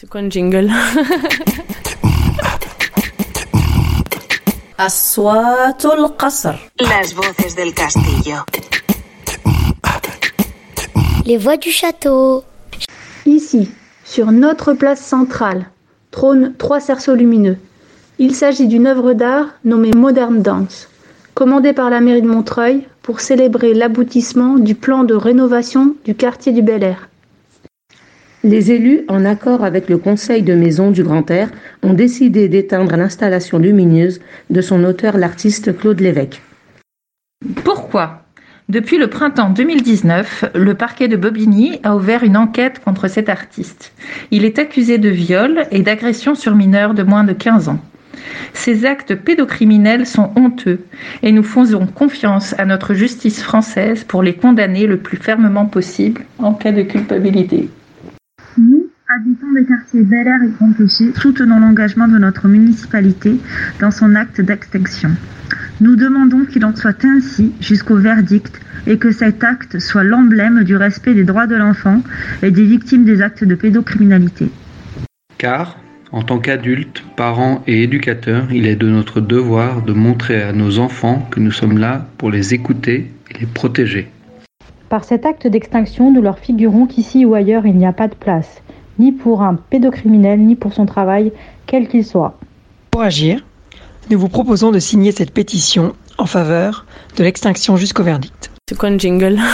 C'est quoi un jingle أصوات القصر Las voces del castillo. Les voix du château. Ici, sur notre place centrale, trônent trois cerceaux lumineux. Il s'agit d'une œuvre d'art nommée Modern Dance, commandée par la mairie de Montreuil pour célébrer l'aboutissement du plan de rénovation du quartier du Bel Air. Les élus, en accord avec le conseil de maison du Grand Air, ont décidé d'éteindre l'installation lumineuse de son auteur, l'artiste Claude Lévesque. Pourquoi? Depuis le printemps 2019, le parquet de Bobigny a ouvert une enquête contre cet artiste. Il est accusé de viol et d'agression sur mineurs de moins de 15 ans. Ces actes pédocriminels sont honteux et nous faisons confiance à notre justice française pour les condamner le plus fermement possible en cas de culpabilité. Habitants des quartiers Bel Air et Grand Péché, soutenons l'engagement de notre municipalité dans son acte d'extinction. Nous demandons qu'il en soit ainsi jusqu'au verdict et que cet acte soit l'emblème du respect des droits de l'enfant et des victimes des actes de pédocriminalité. Car, en tant qu'adultes, parents et éducateurs, il est de notre devoir de montrer à nos enfants que nous sommes là pour les écouter et les protéger. Par cet acte d'extinction, nous leur figurons qu'ici ou ailleurs, il n'y a pas de place, ni pour un pédocriminel, ni pour son travail, quel qu'il soit. Pour agir, nous vous proposons de signer cette pétition en faveur de l'extinction jusqu'au verdict. C'est quoi une jingle?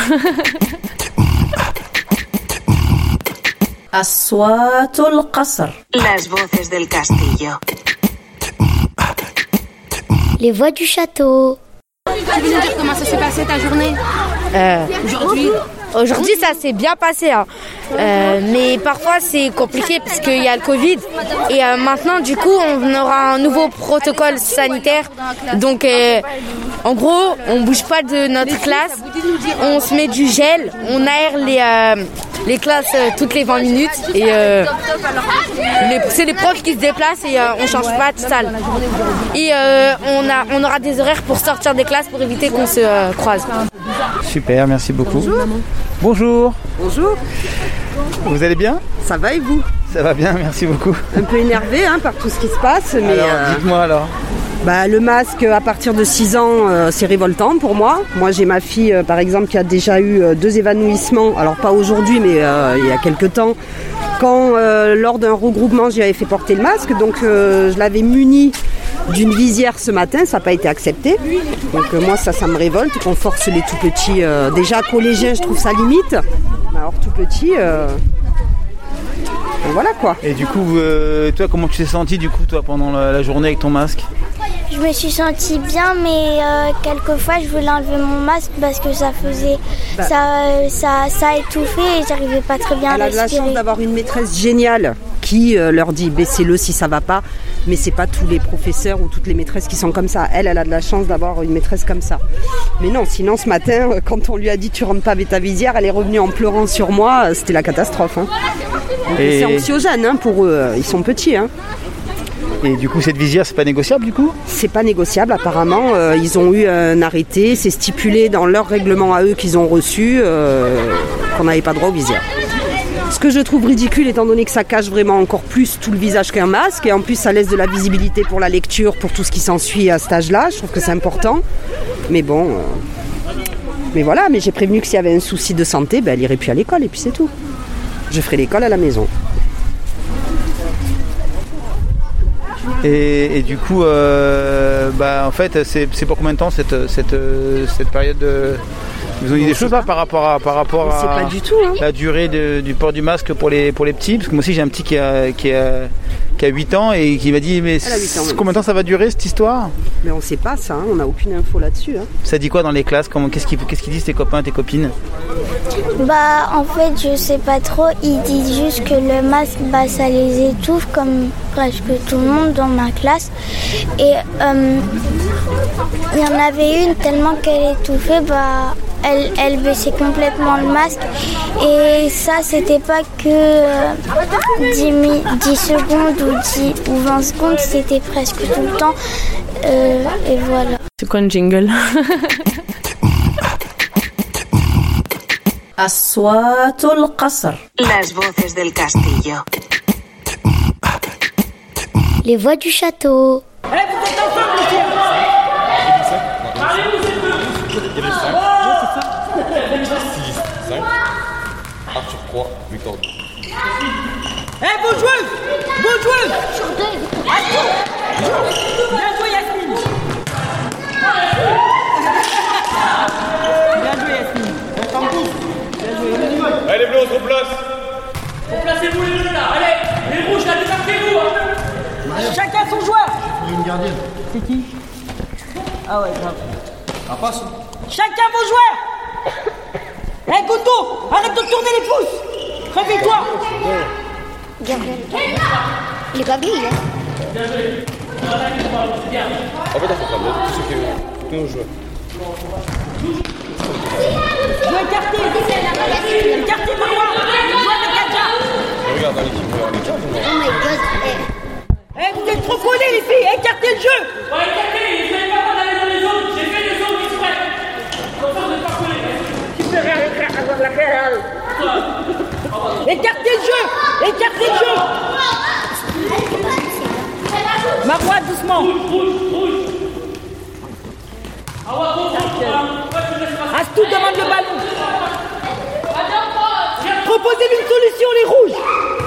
Les voix du château. Tu veux nous dire comment ça s'est passé ta journée? Euh, aujourd'hui ça s'est bien passé. Hein. Euh, mais parfois, c'est compliqué parce qu'il y a le Covid. Et euh, maintenant, du coup, on aura un nouveau protocole sanitaire. Donc, euh, en gros, on bouge pas de notre classe. On se met du gel. On aère les, euh, les classes euh, toutes les 20 minutes. Et euh, c'est les profs qui se déplacent et euh, on change pas de salle. Et euh, on, a, on aura des horaires pour sortir des classes pour éviter qu'on se euh, croise. Super, merci beaucoup. Bonjour. Bonjour, Vous allez bien? Ça va et vous? Ça va bien, merci beaucoup. Un peu énervé hein, par tout ce qui se passe, mais alors, euh, dites-moi alors. bah, le masque à partir de 6 ans, euh, c'est révoltant pour moi. Moi, j'ai ma fille, euh, par exemple, qui a déjà eu euh, deux évanouissements, alors pas aujourd'hui, mais il y a quelques temps, quand lors d'un regroupement, j'y avais fait porter le masque, donc je l'avais muni d'une visière ce matin, ça n'a pas été accepté. Donc euh, moi, ça, ça me révolte qu'on force les tout petits. euh, déjà collégiens, je trouve ça limite. Alors tout petit, euh, voilà quoi. Et du coup, toi, comment tu t'es senti du coup, toi, pendant la journée avec ton masque? Je me suis sentie bien, mais euh, quelquefois je voulais enlever mon masque parce que ça faisait. Bah. Ça, ça, ça étouffait et j'arrivais pas très bien Elle à a de la respirer. chance d'avoir une maîtresse géniale qui euh, leur dit baissez-le si ça va pas, mais c'est pas tous les professeurs ou toutes les maîtresses qui sont comme ça. Elle, elle a de la chance d'avoir une maîtresse comme ça. Mais non, sinon ce matin, euh, quand on lui a dit tu rentres pas avec ta visière, elle est revenue en pleurant sur moi, euh, c'était la catastrophe. hein. Et- C'est anxiogène hein, pour eux, euh, ils sont petits. hein. Et du coup, cette visière, c'est pas négociable du coup? C'est pas négociable apparemment. euh, ils ont eu un arrêté, c'est stipulé dans leur règlement à eux qu'ils ont reçu euh, qu'on n'avait pas droit aux visières. Ce que je trouve ridicule étant donné que ça cache vraiment encore plus tout le visage qu'un masque et en plus ça laisse de la visibilité pour la lecture, pour tout ce qui s'ensuit à cet âge-là. Je trouve que c'est important. Mais bon. euh, Mais voilà, mais j'ai prévenu que s'il y avait un souci de santé, ben, elle irait plus à l'école et puis c'est tout. Je ferai l'école à la maison. Et, et du coup, euh, bah, en fait, c'est pour combien de temps cette, cette, cette période de... Vous avez dit des choses là par rapport à, par rapport à sait pas du tout, hein. la durée de- du port du masque pour les, pour les petits? Parce que moi aussi j'ai un petit qui a, qui, a, qui a 8 ans et qui m'a dit mais Elle a 8 ans, oui. combien de temps ça va durer cette histoire? Mais on sait pas ça, hein, on n'a aucune info là-dessus. hein. Ça dit quoi dans les classes? Comment- Qu'est-ce qu'ils qu'est-ce qu'ils disent tes copains, tes copines? Bah, en fait, je sais pas trop. Ils disent juste que le masque, bah, ça les étouffe comme presque tout le monde dans ma classe. Et euh, il y en avait une tellement qu'elle étouffait, bah, elle, elle baissait complètement le masque. Et ça, c'était pas que euh, 10, 10, secondes ou, ou 20 secondes, c'était presque tout le temps. Euh, et voilà. C'est quoi une jingle? Las voces del castillo. Les voix du château. Eh, vous êtes ensemble, les chiens Parlez-vous, ces deux. Il y avait 5, 6, 5, Arthur 3, Victor 2. Eh, Vos joueuses Arthur Bien joué, Yasmine. Bien joué, Yasmine. Allez, les bleus, on se replace Replacez-vous les bleus là, allez Les rouges là, débarquez-vous hein. Chacun son joueur Une gardienne. C'est qui Ah ouais, grave. Ah, passe. Chacun vos joueurs Eh Goto, arrête de tourner les pouces Réveille-toi. Il est pas venu, hein En fait, on fait tous nos joueurs. Jouez écarté Écarté par moi Jouez avec Adja Regarde dans l'équipe, on est 15 ou non Oh my god. Eh, vous êtes trop collés les filles Écartez le jeu. Ouais, écartez Vous n'avez pas d'aller dans les zones. J'ai fait les zones exprès Comme ça, vous n'êtes pas collés Tu peux rien faire avoir la gueule Écartez le jeu Écartez le jeu. Marois, doucement. Astou demande le ballon. Proposez une solution les rouges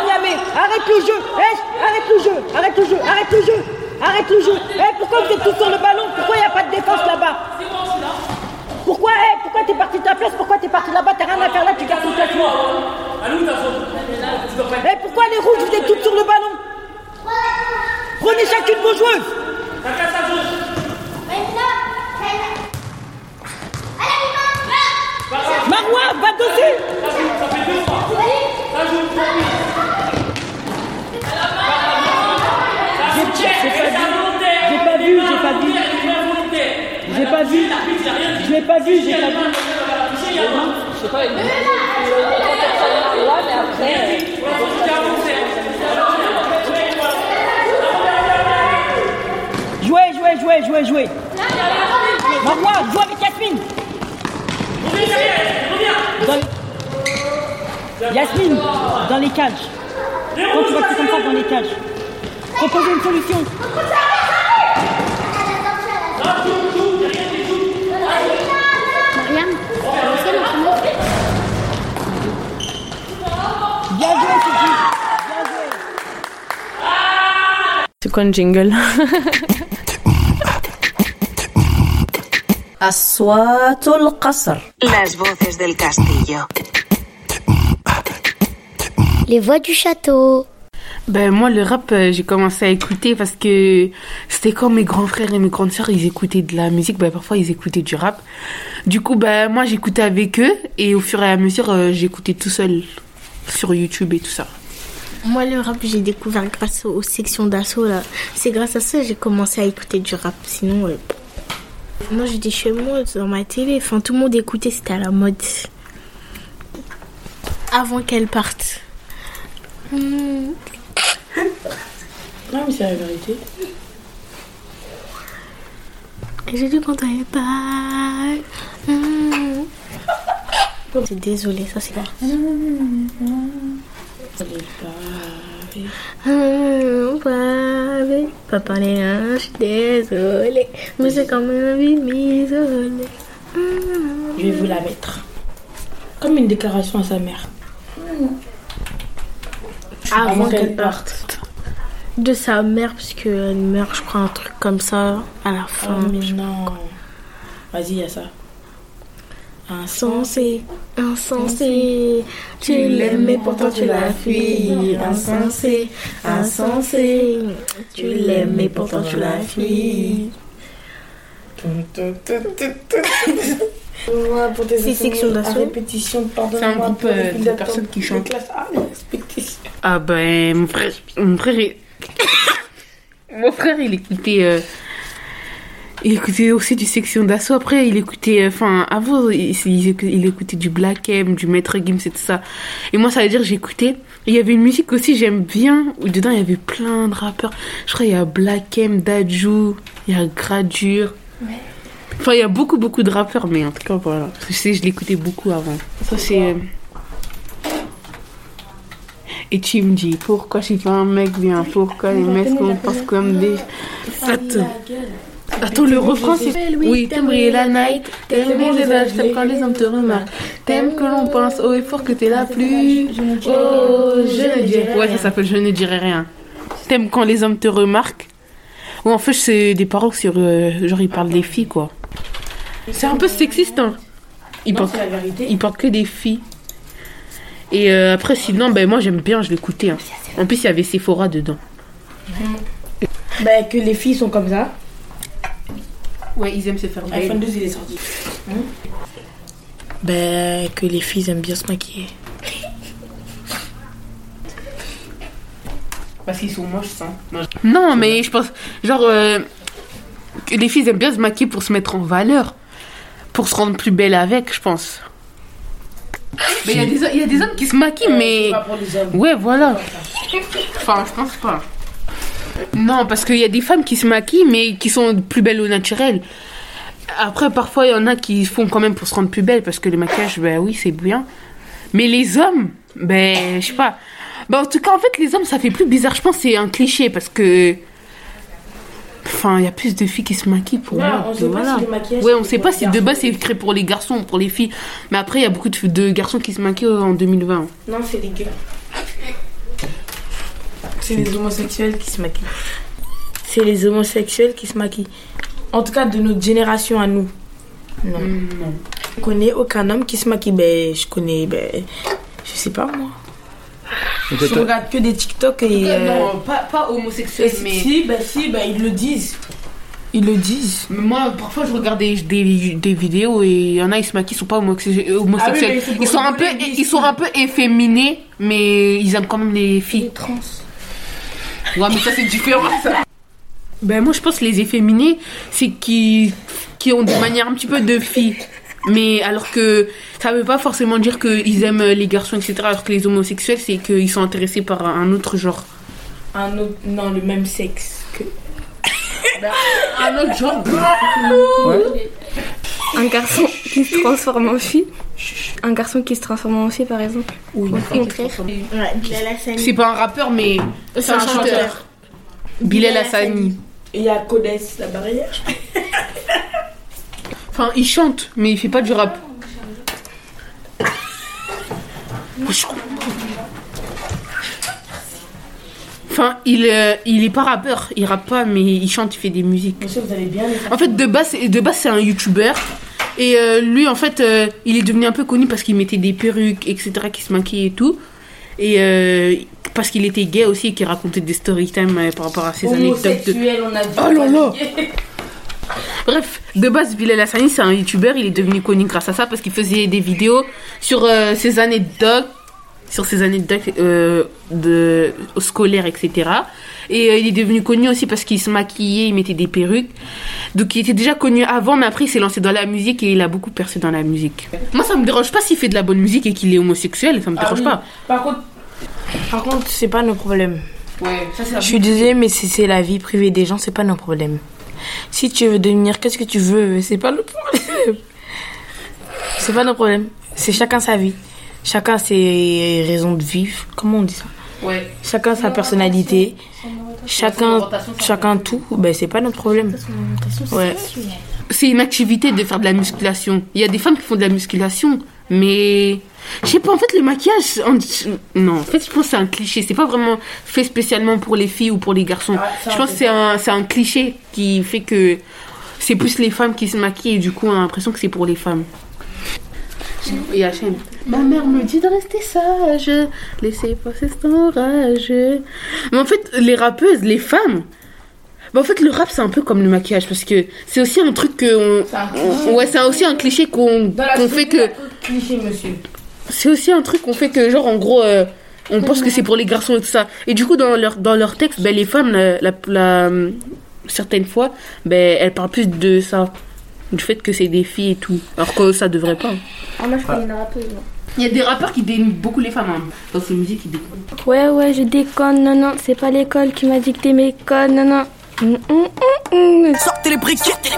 Niamé, arrête le jeu. Arrête le jeu Arrête le jeu Arrête le jeu Arrête le jeu. Pourquoi vous êtes tous sur le ballon? Pourquoi il n'y a pas de défense là-bas? Pourquoi hey, Pourquoi t'es parti de ta place? Pourquoi t'es parti là-bas? T'as rien à faire là, tu gardes ton classement Hey, pourquoi les rouges, vous êtes toutes sur le ballon? Prenez chacune vos joueuses. Marois, va dessus J'ai pas vu, j'ai pas j'ai pas vu. J'ai pas vu, j'ai pas vu. Je sais pas. Jouez, jouez, jouez, jouez, jouez. Marois, joue avec Yasmine. Yasmine, dans les cages. Quand tu vas tout comme ça dans les cages. Proposez une solution. Mariam, c'est l'entraînement. Bien joué, Sylvie. Bien joué. C'est quoi un jingle أصوات القصر Las voces del castillo. Les voix du château. Ben moi le rap euh, j'ai commencé à écouter parce que c'était quand mes grands frères et mes grandes sœurs ils écoutaient de la musique ben parfois ils écoutaient du rap. Du coup ben moi j'écoutais avec eux et au fur et à mesure euh, j'écoutais tout seul sur YouTube et tout ça. Moi, le rap, j'ai découvert grâce aux sections d'assaut. là. C'est grâce à ça que j'ai commencé à écouter du rap. Sinon, euh, moi, j'étais chez moi, dans ma télé. Enfin, tout le monde écoutait, c'était à la mode. Avant qu'elle parte. Hmm. Non mais c'est la vérité. Et j'ai dit quand elle part. Hmm. C'est désolé, ça c'est pas. Hum, pavé. Pas parler là, je suis désolée. Mais c'est quand même envie de m'isoler. Je vais vous la mettre. Comme une déclaration à sa mère. Avant qu'elle parte. De sa mère, parce qu'elle meurt, je crois, un truc comme ça à la fin. Oh, mais non. Vas-y, il y a ça. Insensé, insensé, tu l'aimes mais pourtant tu la fuis. Insensé, insensé, tu l'aimes mais pourtant tu C'est section d'assaut. Répétition, C'est un groupe euh, de personnes qui chantent. Ah, ben, mon frère, mon frère est... Mon frère, il écoutait. euh, il écoutait aussi du section d'assaut. Après, il écoutait. euh, Enfin, avant, il, il écou- il écoutait du Black M, du Maître Gims et tout ça. Et moi, ça veut dire, j'écoutais. Il y avait une musique aussi, j'aime bien, où dedans, il y avait plein de rappeurs. Je crois, il y a Black M, Dajou, il y a Gradure. Enfin, il y a beaucoup, beaucoup de rappeurs, mais en tout cas, voilà. Je sais, je l'écoutais beaucoup avant. Ça, c'est. euh, Et tu me dis, pourquoi je suis pas un mec bien? Pourquoi les mecs qu'on pense comme des. Attends. Attends, le refrain, c'est. Oui, t'aimes briller la night, t'aimes briller la t'aimes quand les hommes te remarquent, t'aimes que l'on pense haut et fort que t'es la plus. Oh, je ne dirai Ouais, ça s'appelle Je ne dirai rien. T'aimes quand les hommes te remarquent. Ouais, en fait, c'est des paroles sur. euh, genre, ils parlent des filles, quoi. C'est un peu sexiste, hein. Ils Non, parlent, c'est la vérité. ils parlent que des filles. Et euh, après, sinon, ben, moi, j'aime bien, je l'écoutais. Hein. En plus, il y avait Sephora dedans. Bah, que les filles sont comme ça. Ouais, ils aiment se faire iPhone 2, il est sorti. Bah, que les filles aiment bien se maquiller. Parce qu'ils sont moches, ça. Non, mais je pense, genre, euh, les filles aiment bien se maquiller pour se mettre en valeur. Pour se rendre plus belle avec, je pense. Mais il y, a des- il y a des hommes qui se maquillent, mais. pas pour les hommes. Ouais, voilà. Enfin, je pense pas. Non, parce qu'il y a des femmes qui se maquillent, mais qui sont plus belles au naturel. Après, parfois, il y en a qui font quand même pour se rendre plus belle, parce que le maquillage, ben oui, c'est bien. Mais les hommes, ben, je sais pas. Ben, en tout cas, en fait, les hommes, ça fait plus bizarre. Je pense que c'est un cliché, parce que. Enfin, il y a plus de filles qui se maquillent pour Ouais, moi. on sait pas voilà. si le maquillage, Ouais, on sait pas si de base c'est créé pour les garçons ou pour les filles. Mais après, il y a beaucoup de, de garçons qui se maquillent en 2020. Non, c'est les gars. C'est les homosexuels qui se maquillent. C'est les homosexuels qui se maquillent. En tout cas, de notre génération à nous. Non. Je connais aucun homme qui se maquille. Ben, je connais. Ben, je sais pas moi. Je regarde que des TikTok et. euh, Non, pas, pas homosexuel, mais. Si, ben si, ben ils le disent. Ils le disent. Mais Moi, parfois, je regarde des, des, des vidéos et il y en a, ils se maquillent, ils sont pas homosexuels. homosexuels. Ah oui, pour ils, sont un peu, ils sont un peu efféminés, mais ils aiment quand même les filles. trans. Ouais, mais ça, c'est différent, ça. Ben, moi, je pense que les efféminés, c'est qui, qui ont des manières un petit peu de filles. Mais alors que ça veut pas forcément dire qu'ils aiment les garçons, etc. Alors que les homosexuels, c'est qu'ils sont intéressés par un autre genre. Un autre. Non, le même sexe que. un autre genre. Un garçon qui se transforme en fille. Un garçon qui se transforme en fille, par exemple. Ou au contraire. C'est pas un rappeur, mais c'est un chanteur. Bilal Hassani. Et il y a Codès, la barrière. Enfin, il chante, mais il fait pas du rap. Enfin, il, euh, il est pas rappeur, il rappe pas, mais il chante, il fait des musiques. Monsieur, vous allez bien les En fait, de base, c'est- de base c'est un youtubeur. Et euh, lui, en fait, euh, il est devenu un peu connu parce qu'il mettait des perruques, etc., qui se maquillait et tout. Et euh, parce qu'il était gay aussi et qu'il racontait des story time par rapport à ses anecdotes. de- on a. Oh là là Bref, de base, Bilal Hassani, c'est un youtubeur. Il est devenu connu grâce à ça parce qu'il faisait des vidéos sur euh, ses anecdotes, sur ses anecdotes euh, de scolaires, etc. Et euh, il est devenu connu aussi parce qu'il se maquillait, il mettait des perruques. Donc il était déjà connu avant, mais après il s'est lancé dans la musique et il a beaucoup percé dans la musique. Moi, ça me dérange pas s'il fait de la bonne musique et qu'il est homosexuel, ça me Ah dérange oui. pas. Par contre, par contre, c'est pas nos problèmes. Ouais, ça Je suis désolée, mais c'est la vie privée des gens, c'est pas nos problèmes. Si tu veux devenir, qu'est-ce que tu veux, c'est pas le problème. C'est pas nos problèmes. C'est chacun sa vie. Chacun ses raisons de vivre. Comment on dit ça? Ouais. Chacun sa personnalité. Chacun, chacun tout. Ben, c'est pas notre problème. Ouais. c'est une activité de faire de la musculation. Il y a des femmes qui font de la musculation, mais je sais pas. En fait, le maquillage, on- non. En fait, je pense que c'est un cliché. C'est pas vraiment fait spécialement pour les filles ou pour les garçons. ça, je pense que c'est un, un cliché qui fait que c'est plus les femmes qui se maquillent et du coup, on a l'impression que c'est pour les femmes. Et HM. Ma mère me dit de rester sage, laissez passer cet orage. Mais en fait, les rappeuses, les femmes, bah, en fait, le rap, c'est un peu comme le maquillage parce que c'est aussi un truc que. On, ouais, c'est aussi un cliché qu'on qu'on fait que. Cliché, monsieur. C'est aussi un truc qu'on fait que, genre, en gros, euh, on pense que c'est pour les garçons et tout ça. Et du coup, dans leur, dans leur texte, ben, les femmes, la, la- la- certaines fois, ben, elles parlent plus de ça. Du fait que c'est des filles et tout. Alors que ça devrait pas. Ah, moi, je connais une rappeuse. moi. Il y a des rappeurs qui dénigrent beaucoup les femmes. hein. Dans ces musiques, ils dénigrent. Ouais, ouais, je déconne, non, non, c'est pas l'école qui m'a dicté mes codes, non, non. Hum, hum, hum. Sortez les briquettes.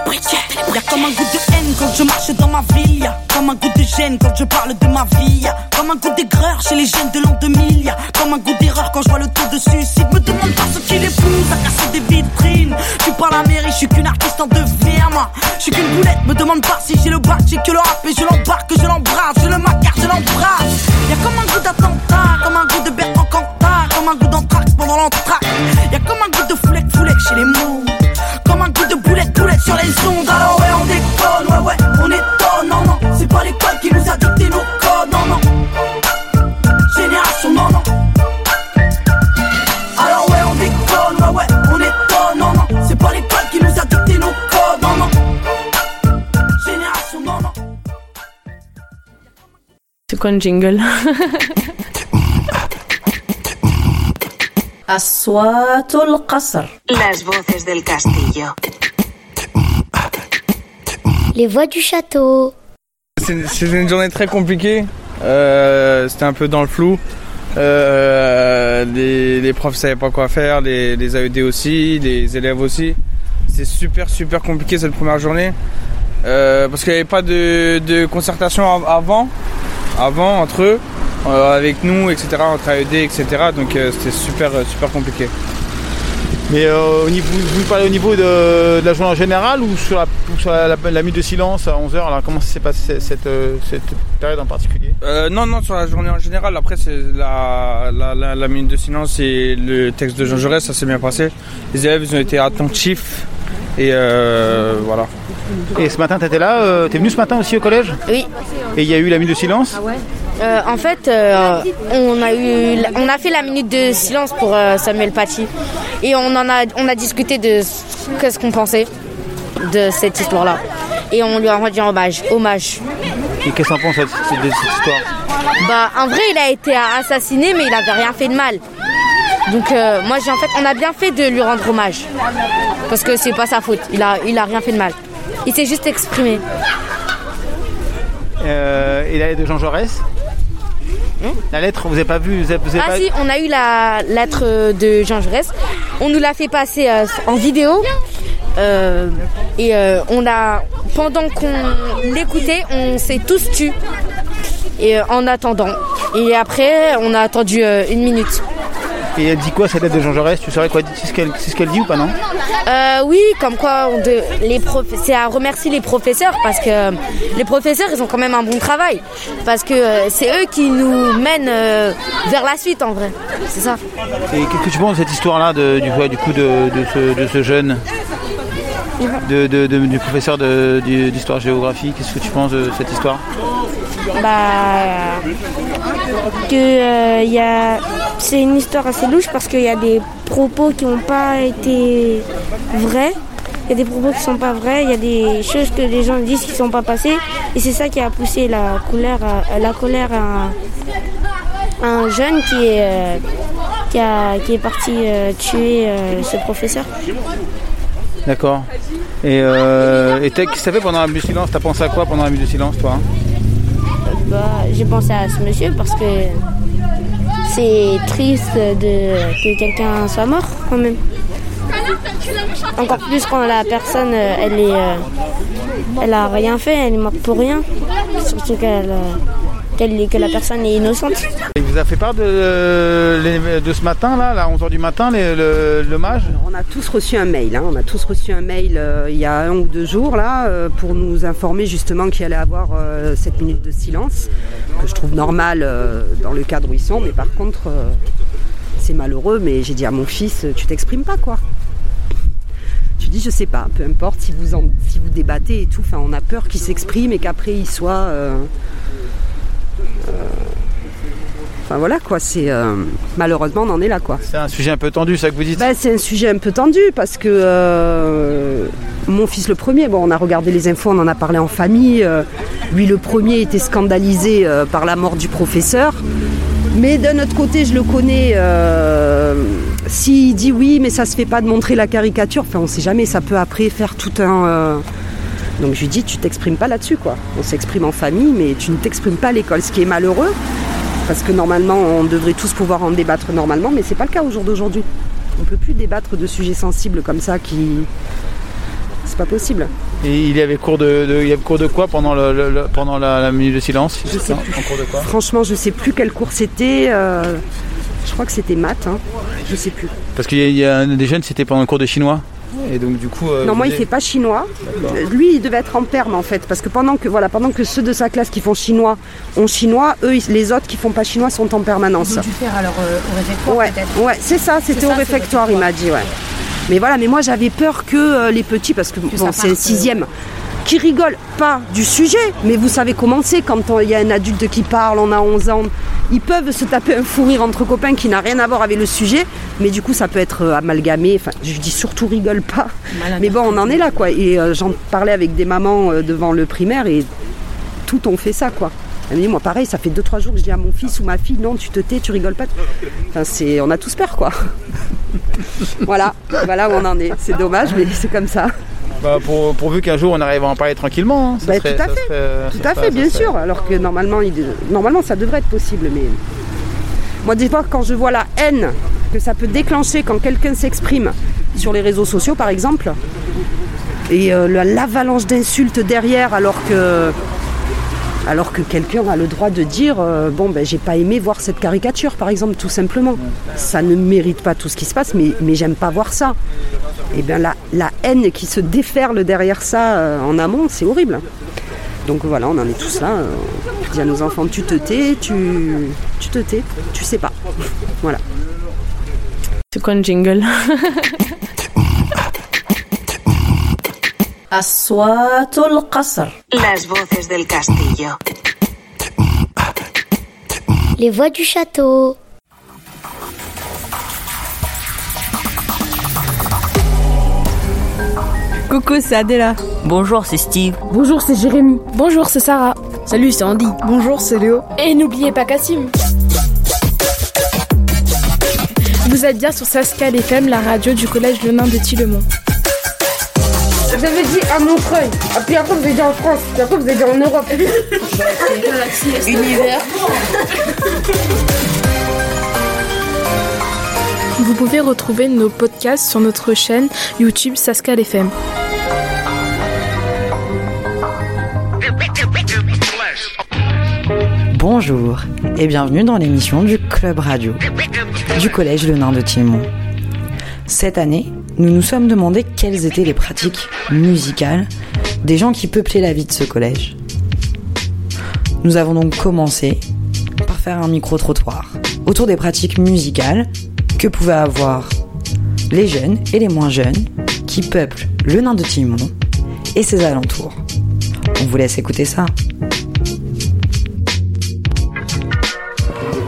Y'a comme un goût de haine quand je marche dans ma ville. Comme un goût de gêne quand je parle de ma vie. Comme un goût d'aigreur chez les jeunes de l'an 2000. Y'a comme un goût d'erreur quand je vois le taux de suicide. Me demande pas ce qui les pousse à casser des vitrines. Je suis pas la mairie, je suis qu'une artiste en devenir, moi. Je suis qu'une boulette, me demande pas si j'ai le bac, j'ai que le rap et je l'embarque, je l'embrasse, je le macar, je l'embrasse. Y'a comme un goût d'attentat, comme un goût de Bertrand Cantat, comme un goût d'anthrax pendant l'entracte. Y'a comme un goût de foulette, foulette chez les mots. Comme un goût de boulette, boulette sur les ondes. Alors ouais, on déconne, ouais, ouais, on étonne, non, non. C'est pas l'école qui nous a dicté nos codes, non, non. Génération, non, non. Alors ouais, on déconne, ouais, ouais, on étonne, non, non. C'est pas l'école qui nous a dicté nos codes, non, non. Génération, non, non. C'est quoi un jingle? أصوات القصر Las voces del castillo. Les voix du château. C'est- C'était une journée très compliquée. Euh, C'était un peu dans le flou. Euh, les, les profs savaient pas quoi faire, les, les AED aussi, les élèves aussi. C'est super super compliqué cette première journée Euh, parce qu'il n'y avait pas de, de concertation av- avant, avant entre eux, euh, avec nous, etc. Entre AED, etc. Donc euh, c'était super euh, super compliqué. Mais euh, au niveau, vous parlez au niveau de, de la journée en général ou sur la, ou sur la, la- la minute de silence à 11h Alors comment ça s'est passé cette, euh, cette période en particulier? Euh, non, non, sur la journée en général. Après, c'est la, la, la, la minute de silence et le texte de Jean Jaurès, ça s'est bien passé. Les élèves, ils ont été attentifs. Et euh, voilà. Et ce matin, t'étais là euh, T'es venu ce matin aussi au collège? Oui. Et il y a eu la minute de silence? Euh, en fait, euh, on a eu, on a fait la minute de silence pour euh, Samuel Paty et on en a, on a discuté de ce- qu'est-ce qu'on pensait de cette histoire-là et on lui a rendu hommage. Hommage. Et qu'est-ce qu'on pense de cette, histoire? Bah, en vrai, il a été assassiné, mais il avait rien fait de mal. Donc, moi, j'ai en fait, on a bien fait de lui rendre hommage parce que c'est pas sa faute. Il a, il a rien fait de mal. Il s'est juste exprimé. Et lettre de Jean Jaurès? La lettre, vous avez pas vu vous avez, vous avez Ah pas- si, on a eu la lettre de Jean Jaurès. On nous l'a fait passer euh, en vidéo. Euh, et euh, on a, pendant qu'on l'écoutait, on s'est tous tus. Et euh, en attendant. Et après, on a attendu euh, une minute. Et elle dit quoi cette lettre de Jean Jaurès Tu saurais quoi C'est ce qu'elle ce dit ou pas non Euh, oui, comme quoi on de, les prof, c'est à remercier les professeurs parce que les professeurs ils ont quand même un bon travail parce que euh, c'est eux qui nous mènent euh, vers la suite en vrai. C'est ça. Et qu'est-ce que tu penses de cette histoire-là de- du, coup de, de ce, de ce jeune de, de- de- du professeur d'histoire-géographie Qu'est-ce que tu penses de cette histoire? Bah. Que euh, y a. C'est une histoire assez louche parce qu'il y a des propos qui n'ont pas été vrais. Il y a des propos qui sont pas vrais, il y a des choses que les gens disent qui ne sont pas passées. Et c'est ça qui a poussé la colère à, la colère à, un- à un jeune qui est, euh, qui, a- qui est parti euh, tuer euh, ce professeur. D'accord. Et euh, et t'as- qu'est-ce que ça fait pendant la minute de silence T'as pensé à quoi pendant la minute de silence toi Bah, j'ai pensé à ce monsieur parce que c'est triste de, que quelqu'un soit mort quand même. Encore plus quand la personne, euh, elle est, euh, elle a rien fait, elle est morte pour rien. Surtout qu'elle, euh, qu'elle que la personne est innocente. Il vous a fait part de, euh, de ce matin là, à 11h du matin, les- le- l'hommage? On a tous reçu un mail, hein. on a tous reçu un mail euh, il y a un ou deux jours là euh, pour nous informer justement qu'il allait avoir euh, cette minute de silence, que je trouve normal euh, dans le cadre où ils sont, mais par contre euh, c'est malheureux, mais j'ai dit à mon fils, tu t'exprimes pas quoi. Tu dis je sais pas, peu importe si vous en- si vous débattez et tout, enfin on a peur qu'il s'exprime et qu'après il soit euh, euh, Enfin voilà quoi, c'est euh, malheureusement on en est là quoi. C'est un sujet un peu tendu, ça que vous dites Bah, c'est un sujet un peu tendu parce que euh, mon fils le premier, bon on a regardé les infos, on en a parlé en famille. euh, lui le premier était scandalisé euh, par la mort du professeur. Mais d'un autre côté, je le connais. euh, S'il dit oui, mais ça se fait pas de montrer la caricature, enfin, on sait jamais, ça peut après faire tout un. Donc je lui dis, tu t'exprimes pas là-dessus, quoi. On s'exprime en famille, mais tu ne t'exprimes pas à l'école, ce qui est malheureux, parce que normalement, on devrait tous pouvoir en débattre normalement, mais c'est pas le cas au jour d'aujourd'hui. On peut plus débattre de sujets sensibles comme ça qui. C'est pas possible. Et il y avait cours de, de- il y avait cours de quoi pendant, le, le- le- pendant la, la minute de silence? Je sais En- plus. En cours de quoi? Franchement, je sais plus quel cours c'était. euh, Je crois que c'était maths, hein. je sais plus. Parce qu'il y y a un des jeunes, c'était pendant le cours de chinois. Et donc du coup. euh, non, moi, il fait pas chinois. Lui, il devait être en perme en fait, parce que pendant que voilà, pendant que ceux de sa classe qui font chinois ont chinois, eux, les autres qui font pas chinois sont en permanence. Ils ont dû faire alors euh, au réfectoire Ouais, peut-être ouais, c'est ça, c'était au ça, réfectoire, il m'a dit, ouais. Mais voilà, mais moi j'avais peur que euh, les petits, parce que, ça bon, c'est sixième, qui rigolent pas du sujet, mais vous savez comment c'est quand il y a un adulte qui parle, on a 11 ans, ils peuvent se taper un fou rire entre copains qui n'a rien à voir avec le sujet, mais du coup ça peut être euh, amalgamé, enfin je dis surtout rigole pas, mais bon on en est là quoi, et euh, j'en parlais avec des mamans euh, devant le primaire et tout ont fait ça quoi. Elle me dit, moi pareil, ça fait 2-3 jours que je dis à mon fils ou ma fille, non, tu te tais, tu rigoles pas. Enfin, c'est, on a tous peur, quoi. voilà, voilà où on en est. C'est dommage, mais c'est comme ça. Bah, pour, pourvu qu'un jour on arrive à en parler tranquillement. hein, ça Bah, serait- tout à ça fait. serait- euh, Tout ça à fait, bien serait- sûr. Alors que normalement, il- normalement, ça devrait être possible, mais moi, des fois, quand je vois la haine que ça peut déclencher quand quelqu'un s'exprime sur les réseaux sociaux, par exemple, et euh, la- l'avalanche d'insultes derrière, alors que alors que quelqu'un a le droit de dire euh, bon ben j'ai pas aimé voir cette caricature par exemple tout simplement. Ça ne mérite pas tout ce qui se passe mais, j'aime pas voir ça. Et bien la, haine qui se déferle derrière ça euh, en amont c'est horrible. Donc voilà on en est tous là euh, on dit à nos enfants tu te tais tu, tu te tais tu sais pas. Voilà. C'est quoi un jingle? أصوات القصر Las voces del castillo. Les voix du château. Coucou, c'est Adela. Bonjour, c'est Steve. Bonjour, c'est Jérémy. Bonjour, c'est Sarah. Salut, c'est Andy. Bonjour, c'est Léo. Et n'oubliez pas Cassim. Vous êtes bien sur Sascal FM, la radio du collège Le Nain de Tillemont. Vous avez dit à Montreuil, Ah, puis après vous avez dit en France, puis après vous avez dit en Europe. Univers. Vous pouvez retrouver nos podcasts sur notre chaîne YouTube Sascal FM. Bonjour et bienvenue dans l'émission du Club Radio du Collège Le Nain de Tillemont. Cette année, nous nous sommes demandé quelles étaient les pratiques musicales des gens qui peuplaient la vie de ce collège. Nous avons donc commencé par faire un micro-trottoir autour des pratiques musicales que pouvaient avoir les jeunes et les moins jeunes qui peuplent le Nain de Tillemont et ses alentours. On vous laisse écouter ça.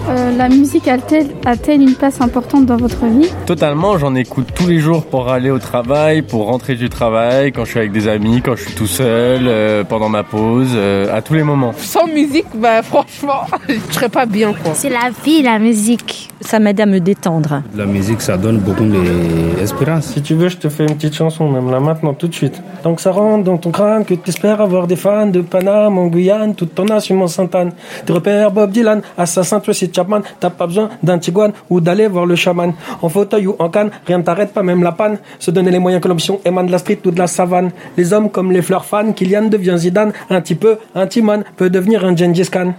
Euh, la musique a-t-elle a-t-elle une place importante dans votre vie? Totalement, j'en écoute tous les jours pour aller au travail, pour rentrer du travail, quand je suis avec des amis, quand je suis tout seul, euh, pendant ma pause, euh, à tous les moments. Sans musique, bah franchement, je serais pas bien quoi. C'est la vie, la musique. Ça m'aide à me détendre. La musique, ça donne beaucoup d'espérance. Si tu veux, je te fais une petite chanson, même là maintenant, tout de suite. Donc ça rentre dans ton crâne que t'espères avoir des fans de Paname en Guyane, tout en assumant Sainte-Anne. Tes repères Bob Dylan, Assassin Tracy Chapman, t'as pas besoin d'un tiguan ou d'aller voir le chaman. En fauteuil ou en canne, rien ne t'arrête, pas même la panne. Se donner les moyens que l'ambition émane de la street ou de la savane. Les hommes comme les fleurs fans, Kylian devient Zidane. Un petit peu, un Timon peut devenir un Gengis Khan.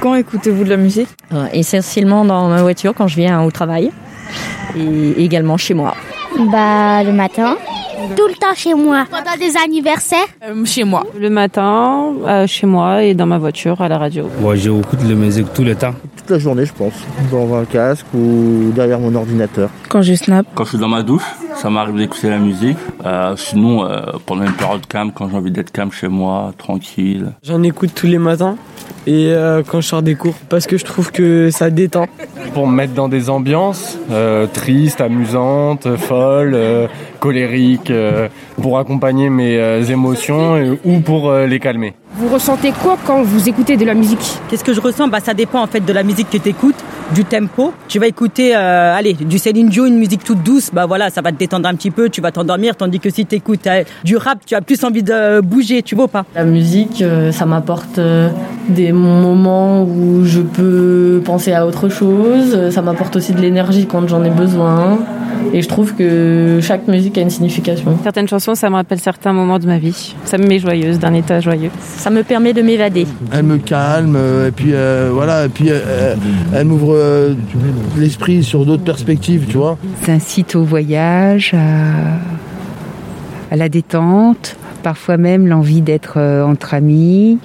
Quand écoutez-vous de la musique? Euh, Essentiellement dans ma voiture quand je viens au travail et également chez moi. Bah, le matin. Tout le temps chez moi. Pendant des anniversaires. Chez moi. Le matin, euh, chez moi et dans ma voiture à la radio. Moi, j'écoute la musique tout le temps. Toute la journée, je pense. Dans un casque ou derrière mon ordinateur. Quand je snap. Quand je suis dans ma douche, ça m'arrive d'écouter la musique. Euh, sinon, euh, pendant une période calme, quand j'ai envie d'être calme chez moi, tranquille. J'en écoute tous les matins et euh, quand je sors des cours parce que je trouve que ça détend. pour me mettre dans des ambiances euh, tristes, amusantes, folles, colériques, euh, pour accompagner mes euh, émotions ou pour euh, les calmer. Vous ressentez quoi quand vous écoutez de la musique? Qu'est-ce que je ressens? Bah, Ça dépend en fait de la musique que tu écoutes, du tempo. Tu vas écouter euh, allez, du Céline Dion, une musique toute douce, bah voilà, ça va te détendre un petit peu, tu vas t'endormir, tandis que si tu écoutes du rap, tu as plus envie de bouger, tu vois ou pas? La musique, euh, ça m'apporte euh, des moments où je peux penser à autre chose. Ça m'apporte aussi de l'énergie quand j'en ai besoin. Et je trouve que chaque musique a une signification. Certaines chansons, ça me rappelle certains moments de ma vie. Ça me met joyeuse, d'un état joyeux. Ça me permet de m'évader. Elle me calme, euh, et puis euh, voilà, et puis euh, elle m'ouvre euh, l'esprit sur d'autres perspectives, tu vois. Ça incite au voyage, à, à la détente, parfois même l'envie d'être entre amis,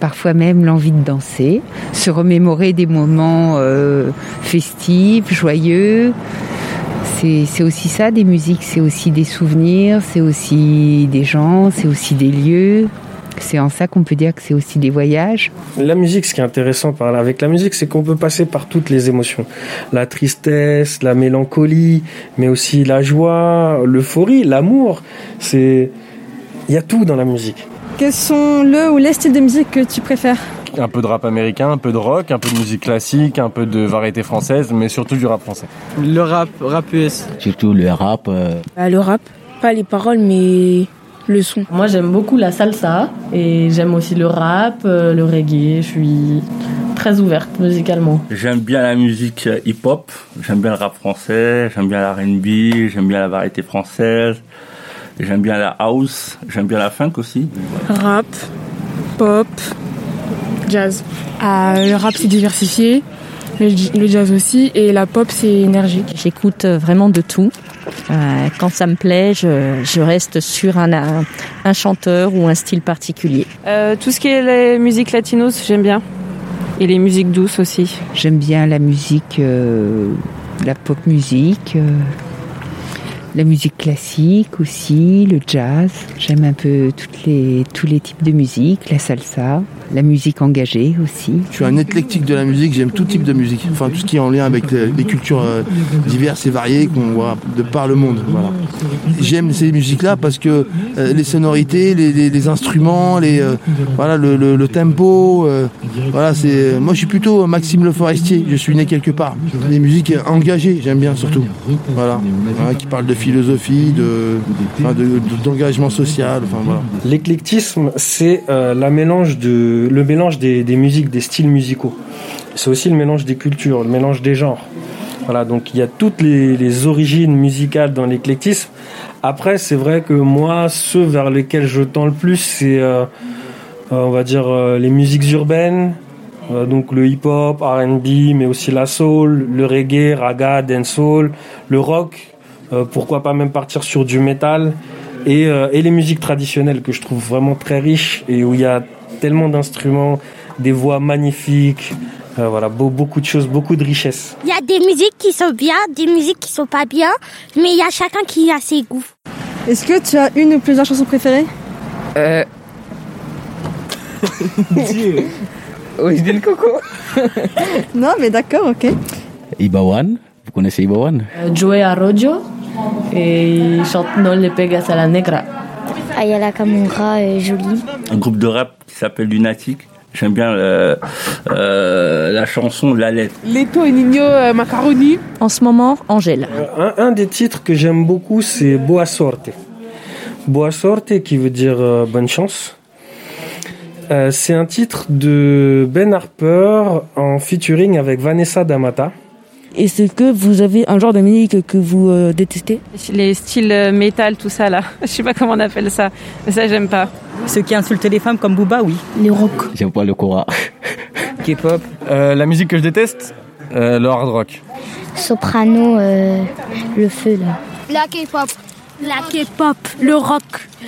parfois même l'envie de danser, se remémorer des moments euh, festifs, joyeux. C'est c'est aussi ça des musiques, c'est aussi des souvenirs, c'est aussi des gens, c'est aussi des lieux. C'est en ça qu'on peut dire que c'est aussi des voyages. La musique, ce qui est intéressant par avec la musique, c'est qu'on peut passer par toutes les émotions. La tristesse, la mélancolie, mais aussi la joie, l'euphorie, l'amour. C'est, il y a tout dans la musique. Quels sont le ou les styles de musique que tu préfères? Un peu de rap américain, un peu de rock, un peu de musique classique, un peu de variété française, mais surtout du rap français. Le rap, rap US. Surtout le rap. euh, Bah, le rap, pas les paroles, mais le son. Moi, j'aime beaucoup la salsa et j'aime aussi le rap, euh, le reggae. Je suis très ouverte musicalement. J'aime bien la musique hip-hop, j'aime bien le rap français, j'aime bien la R&B, j'aime bien la variété française, j'aime bien la house, j'aime bien la funk aussi. Rap, pop, jazz. Ah, le rap, c'est diversifié. Le, le jazz aussi. Et la pop, c'est énergique. J'écoute vraiment de tout. Euh, quand ça me plaît, je, je reste sur un, un, un chanteur ou un style particulier. Euh, tout ce qui est les musiques latinos, j'aime bien. Et les musiques douces aussi. J'aime bien la musique, euh, la pop musique, euh, la musique classique aussi, le jazz. J'aime un peu toutes les, tous les types de musique, la salsa, la musique engagée aussi. Je suis un éclectique de la musique, j'aime tout type de musique, enfin tout ce qui est en lien avec les, les cultures euh, diverses et variées qu'on voit de par le monde. Voilà. J'aime ces musiques-là parce que euh, les sonorités, les, les- les instruments, les, euh, voilà, le, le- le tempo, euh, voilà, c'est. Moi, je suis plutôt Maxime Le Forestier. Je suis né quelque part. Les musiques engagées, j'aime bien surtout. Voilà, Voilà, qui parlent de philosophie, de, enfin, de- de- d'engagement social. Enfin voilà. L'éclectisme, c'est euh, la mélange de, le mélange des, musiques, des styles musicaux. C'est aussi le mélange des cultures, le mélange des genres. Voilà, donc il y a toutes les, origines musicales dans l'éclectisme. Après, c'est vrai que moi, ceux vers lesquels je tends le plus, c'est, euh, euh, on va dire, euh, les musiques urbaines, donc le hip-hop, R&B, mais aussi la soul, le reggae, raga, dancehall, le rock. pourquoi pas même partir sur du métal et, et les musiques traditionnelles que je trouve vraiment très riches et où il y a tellement d'instruments, des voix magnifiques, euh, voilà, beau- beaucoup de choses, beaucoup de richesses. Il y a des musiques qui sont bien, des musiques qui sont pas bien, mais il y a chacun qui a ses goûts. Est-ce que tu as une ou plusieurs chansons préférées? Euh... oui, le coco. Non, mais d'accord, ok. Ibawan, vous connaissez Ibawan Euh, Joey Arroyo et il chante No le pegas a la negra. Ayala Kamura, euh, jolie. Un groupe de rap qui s'appelle Lunatic. J'aime bien euh, euh, la chanson La Lettre. Leto et Nino euh, Macaroni. En ce moment, Angèle. Euh, Un, un des titres que j'aime beaucoup, c'est Boa Sorte. Boa Sorte, qui veut dire euh, bonne chance. Euh, c'est un titre de Ben Harper en featuring avec Vanessa D'Amata. Est-ce que vous avez un genre de musique que vous euh, détestez Les styles euh, métal, tout ça là. Je sais pas comment on appelle ça. Mais ça, j'aime pas. Ceux qui insultent les femmes comme Booba, oui. Les rock. J'aime pas le Cora. K-pop. Euh, la musique que je déteste, euh, le hard rock. Soprano, euh, le feu là. La K-pop. La K-pop. Le rock.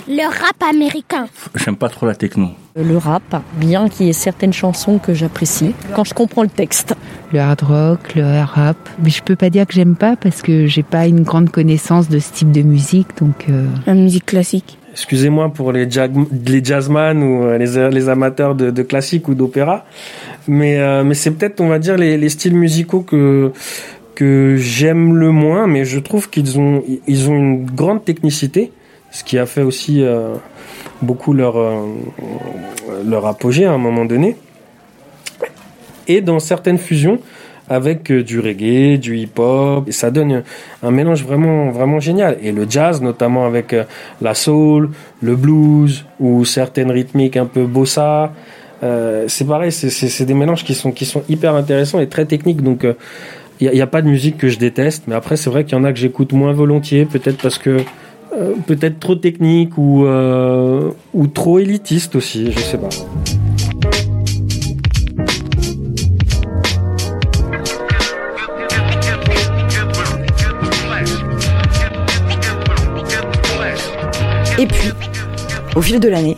Le rap américain. J'aime pas trop la techno. Le rap, bien qu'il y ait certaines chansons que j'apprécie quand je comprends le texte. Le hard rock, le hard rap. Mais je peux pas dire que j'aime pas parce que j'ai pas une grande connaissance de ce type de musique, donc. euh, La musique classique. Excusez-moi pour les, jag- les jazzman ou euh, les, les amateurs de, de classique ou d'opéra, mais, euh, mais c'est peut-être, on va dire, les, les styles musicaux que, que j'aime le moins, mais je trouve qu'ils ont, ils ont une grande technicité, ce qui a fait aussi euh, beaucoup leur, euh, leur apogée à un moment donné. Et dans certaines fusions, avec euh, du reggae, du hip-hop, ça donne un mélange vraiment, vraiment génial. Et le jazz, notamment avec la soul, le blues ou certaines rythmiques un peu bossa, c'est pareil, c'est des mélanges qui sont, qui sont hyper intéressants et très techniques. Donc, il n'y a, pas de musique que je déteste, mais après, c'est vrai qu'il y en a que j'écoute moins volontiers, peut-être parce que euh, peut-être trop technique ou, euh, ou trop élitiste aussi, je sais pas. Et puis, au fil de l'année,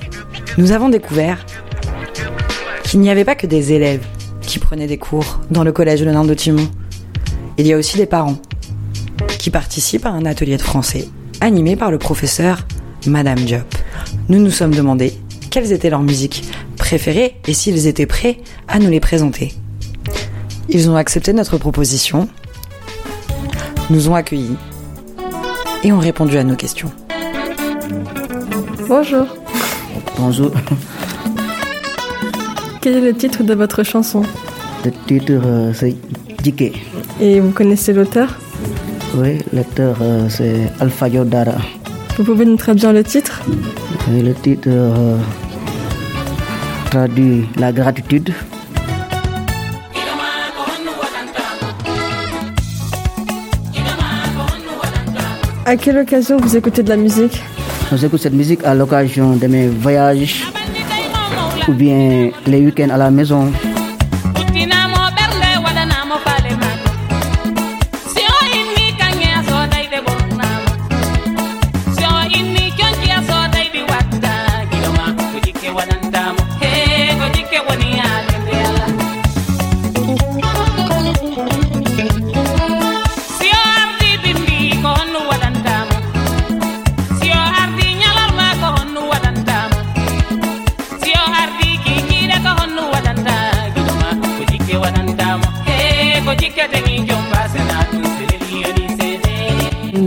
nous avons découvert qu'il n'y avait pas que des élèves qui prenaient des cours dans le collège Le Nain de Timon. Il y a aussi des parents qui participent à un atelier de français animé par le professeur Madame Diop. Nous nous sommes demandé quelles étaient leurs musiques préférées et s'ils étaient prêts à nous les présenter. Ils ont accepté notre proposition, nous ont accueillis et ont répondu à nos questions. Bonjour. Bonjour. Quel est le titre de votre chanson? Le titre, euh, c'est Et vous connaissez l'auteur Oui, l'acteur, euh, c'est Alpha Yodara. Vous pouvez nous traduire le titre le titre euh, traduit la gratitude. À quelle occasion vous écoutez de la musique J'écoute cette musique à l'occasion de mes voyages ou bien les week-ends à la maison.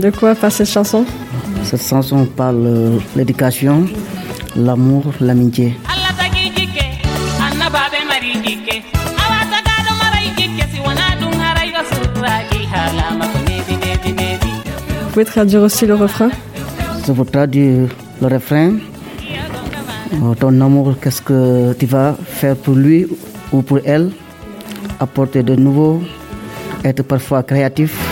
De quoi cette chanson? Cette chanson parle de l'éducation, l'amour, l'amitié. Vous pouvez traduire aussi le refrain? Je vous traduire le refrain. Euh, Ton amour, qu'est-ce que tu vas faire pour lui ou pour elle? Apporter de nouveau, être parfois créatif.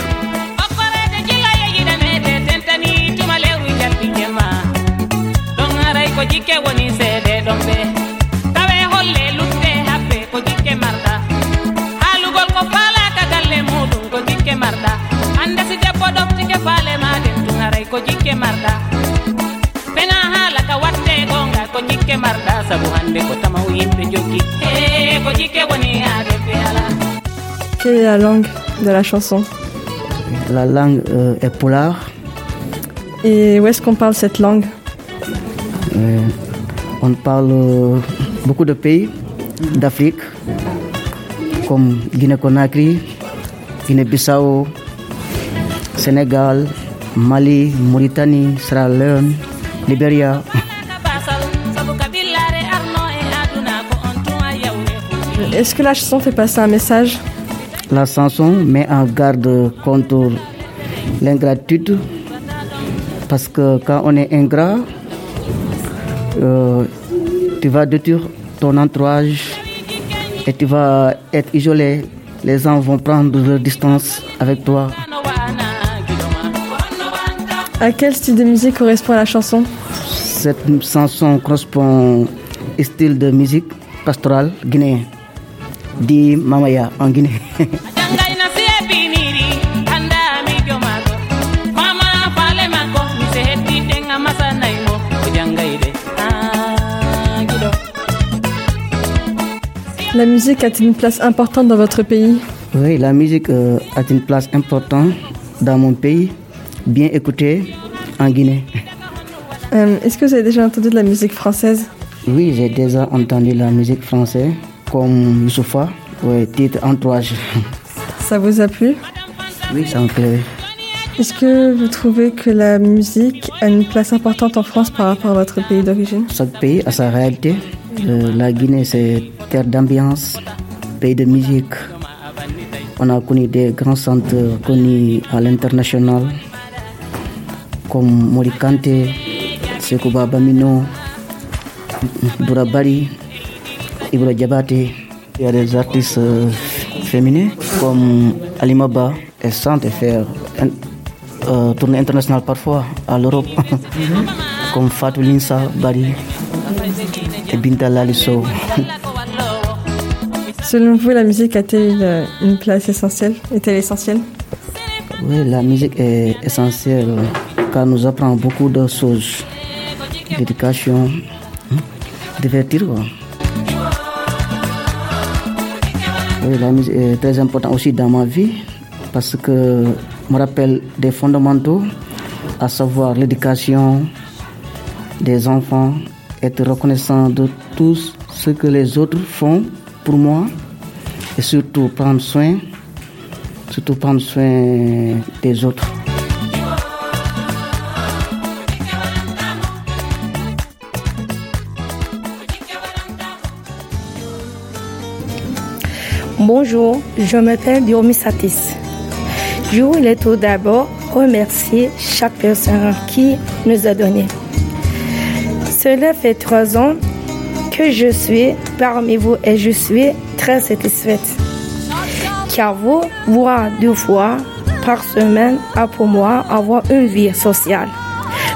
Quelle est la langue de la chanson La langue euh, est polar. Et où est-ce qu'on parle cette langue? Euh, on parle euh, beaucoup de pays d'Afrique, comme Guinée-Conakry, Guinée-Bissau, Sénégal, Mali, Mauritanie, Sierra Leone, Libéria. Est-ce que la chanson fait passer un message? La chanson met en garde contre l'ingratitude parce que quand on est ingrat, euh, tu vas détruire ton entourage et tu vas être isolé. Les gens vont prendre leur distance avec toi. À quel style de musique correspond la chanson? Cette chanson correspond au style de musique pastorale guinéen, dit Mamaya en Guinée. La musique a-t-elle une place importante dans votre pays. Oui, la musique euh, a une place importante dans mon pays, bien écoutée en Guinée. Euh, Est-ce que vous avez déjà entendu de la musique française? Oui, j'ai déjà entendu la musique française comme Youssoufa, ouais, titre Entourage. Ça vous a plu? Oui, ça me plaît. Est-ce que vous trouvez que la musique a une place importante en France par rapport à votre pays d'origine? Chaque pays a sa réalité. Euh, la Guinée, c'est terre d'ambiance, pays de musique. On a connu des grands centres connus à l'international, comme Mori Kanté, Sekou Babamino, Doura Bari, Ibra Diabaté. Il y a des artistes euh, féminins comme Alimaba. Elles sentent faire un euh, tournée internationale parfois à l'Europe, comme Fatou Linsa Bari et Binta Laliso. Selon vous, la musique a-t-elle une, une place essentielle Est-elle essentielle? Oui, la musique est essentielle car nous apprend beaucoup de choses. L'éducation, hein, divertir. quoi. La musique est très importante aussi dans ma vie parce que me rappelle des fondamentaux, à savoir l'éducation des enfants, être reconnaissant de tout ce que les autres font pour moi et surtout prendre soin, surtout prendre soin des autres. Bonjour, je m'appelle Diomi Satis. Je voulais tout d'abord remercier chaque personne qui nous a donné. Cela fait trois ans que je suis parmi vous et je suis très satisfaite. Car vous, voir deux fois par semaine a pour moi avoir une vie sociale.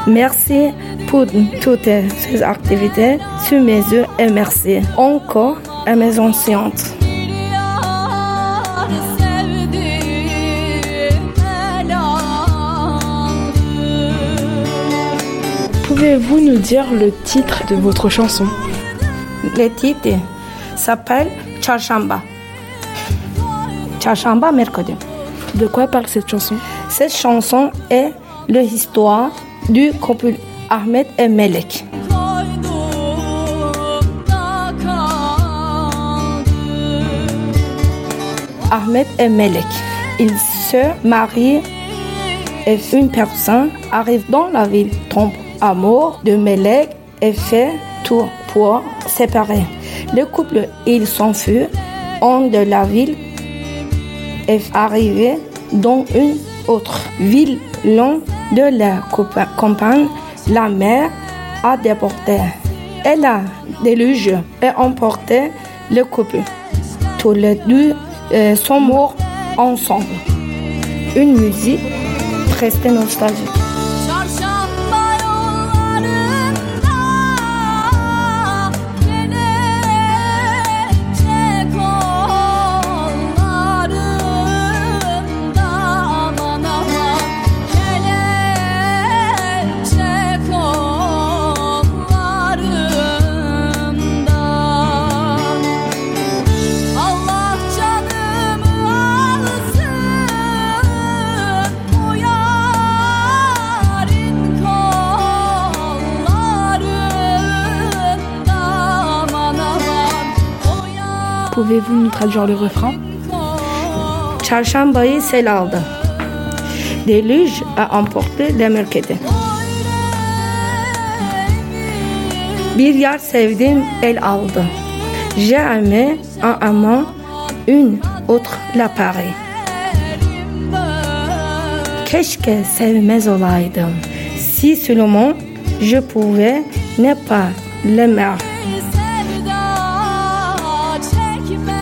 Merci pour toutes ces activités sur mes yeux et merci encore à mes anciennes. Pouvez-vous nous dire le titre de votre chanson? Le titre s'appelle Charshamba. Charshamba mercredi. De quoi parle cette chanson? Cette chanson est l'histoire du couple Ahmed et Melek. Ahmed et Melek. Ils se marient et une personne arrive dans la ville, tombe amour de Melek et fait tout pour séparer. Le couple, il s'enfuit en de la ville et arrivé dans une autre ville loin de la campagne. La mer a déporté. Elle a déluge et emporté le couple. Tous les deux euh, sont morts ensemble. Une musique presque nostalgique. Pouvez-vous nous traduire le refrain? Çarşambayı sel aldı. Deluge a emporté le merkedi. Bir yer sevdim el aldı. J'ai aimé un amant, une autre la pareille. Keşke sevmez olaydım. Si seulement je pouvais ne pas l'aimer.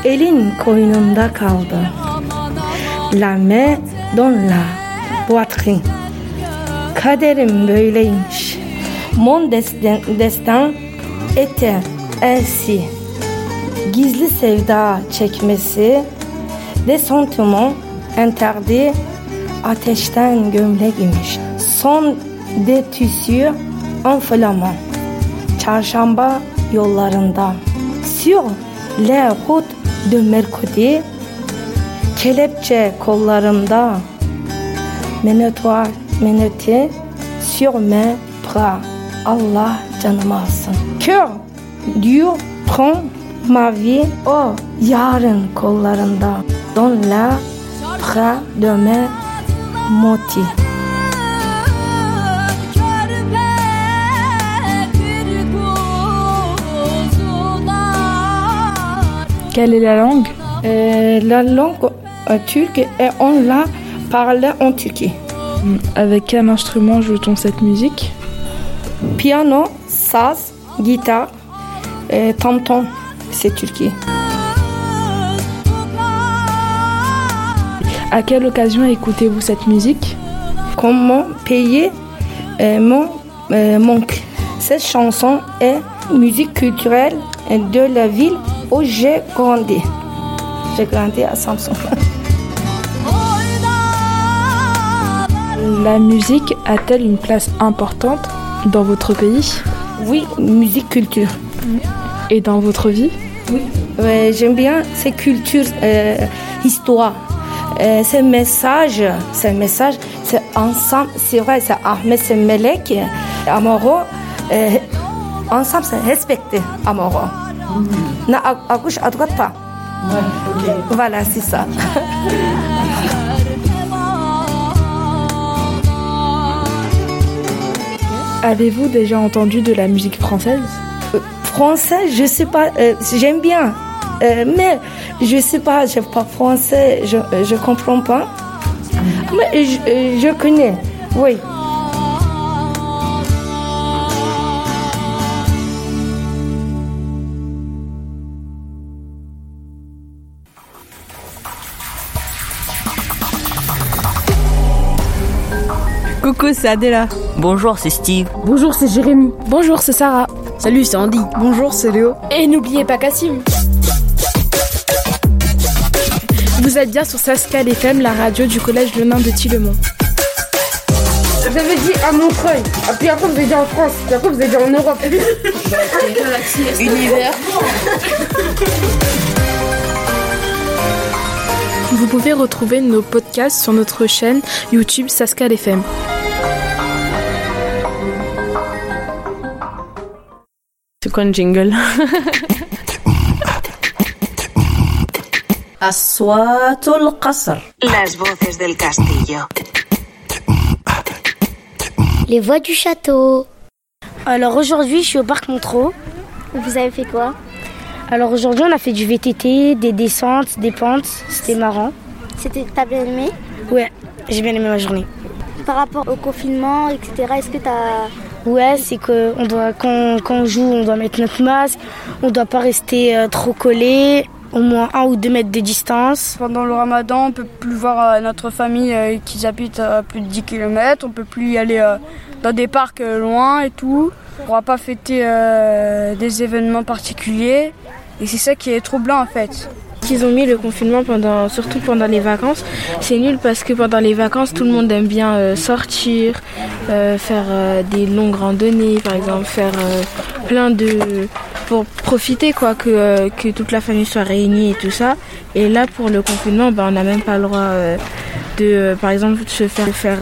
Elin koynunda kaldı. La main dans la poitrine. Kaderim böyleymiş. Mon destin, destin était ainsi. Gizli sevda çekmesi, des sentiments interdits, ateşten gömlek imiş. Son de tissue enflammant. Çarşamba yollarında. Sur les routes de mercredi, kelepçe kollarımda, menottoir menotté sur mes bras. Allah canımı alsın. Kör, diyor, prend ma vie. O yarın kollarında. Dans la bras de mes. Quelle est la langue? Euh, la langue euh, turque et on la parle en Turquie. Avec quel instrument joue-t-on cette musique? Piano, saz, guitare, et tam-tam, c'est Turquie. À quelle occasion écoutez-vous cette musique? Comment payer euh, mon euh, manque Cette chanson est musique culturelle de la ville où j'ai grandi. J'ai grandi à Samson. La musique a-t-elle une place importante dans votre pays? Oui, musique culture. Et dans votre vie? Oui. Ouais, J'aime bien ces cultures, euh, histoire. Euh, ces messages, ces messages, c'est ensemble, c'est vrai, c'est Ahmed, c'est Melek, Amaro, euh, ensemble, c'est respecté, Amaro. Na à, gauche, à droite, pas. Voilà, c'est ça. Avez-vous déjà entendu de la musique française? Français, je sais pas, euh, j'aime bien, Euh, mais je sais pas, je pas français, je, euh, je comprends pas. Mais je, euh, je connais, oui. Coucou, c'est Adela. Bonjour, c'est Steve. Bonjour, c'est Jérémy. Bonjour, c'est Sarah. Salut, c'est Andy. Bonjour, c'est Léo. Et n'oubliez pas Cassim. Vous êtes bien sur Sascal FM, la radio du collège Le Nain de Tillemont. J'avais dit à Montreuil, et puis après vous avez dit en France, puis après vous avez dit en Europe. Univers. Vous pouvez retrouver nos podcasts sur notre chaîne YouTube Sascal FM. C'est quoi un jingle أصوات القصر Las voces del castillo. Les voix du château. Alors aujourd'hui, je suis au parc Montreux. Vous avez fait quoi Alors aujourd'hui, on a fait du VTT, des descentes, des pentes. C'était marrant. C'était t'as bien aimé Ouais, j'ai bien aimé ma journée. Par rapport au confinement, etc. Est-ce que t'as Ouais, c'est que on doit quand, quand on joue, on doit mettre notre masque. On doit pas rester euh, trop collé. Au moins un ou deux mètres de distance. Pendant le ramadan, on peut plus voir euh, notre famille euh, qui habite à plus de 10 km. On peut plus y aller dans des parcs loin et tout. On pourra pas fêter des événements particuliers. Et c'est ça qui est troublant en fait. Qu'ils ont mis le confinement pendant, surtout pendant les vacances, c'est nul parce que pendant les vacances, tout le monde aime bien euh, sortir, euh, faire euh, des longues randonnées, par exemple, faire plein de pour profiter quoi que que toute la famille soit réunie et tout ça. Et là, pour le confinement, ben, on n'a même pas le droit de, par exemple, de se faire faire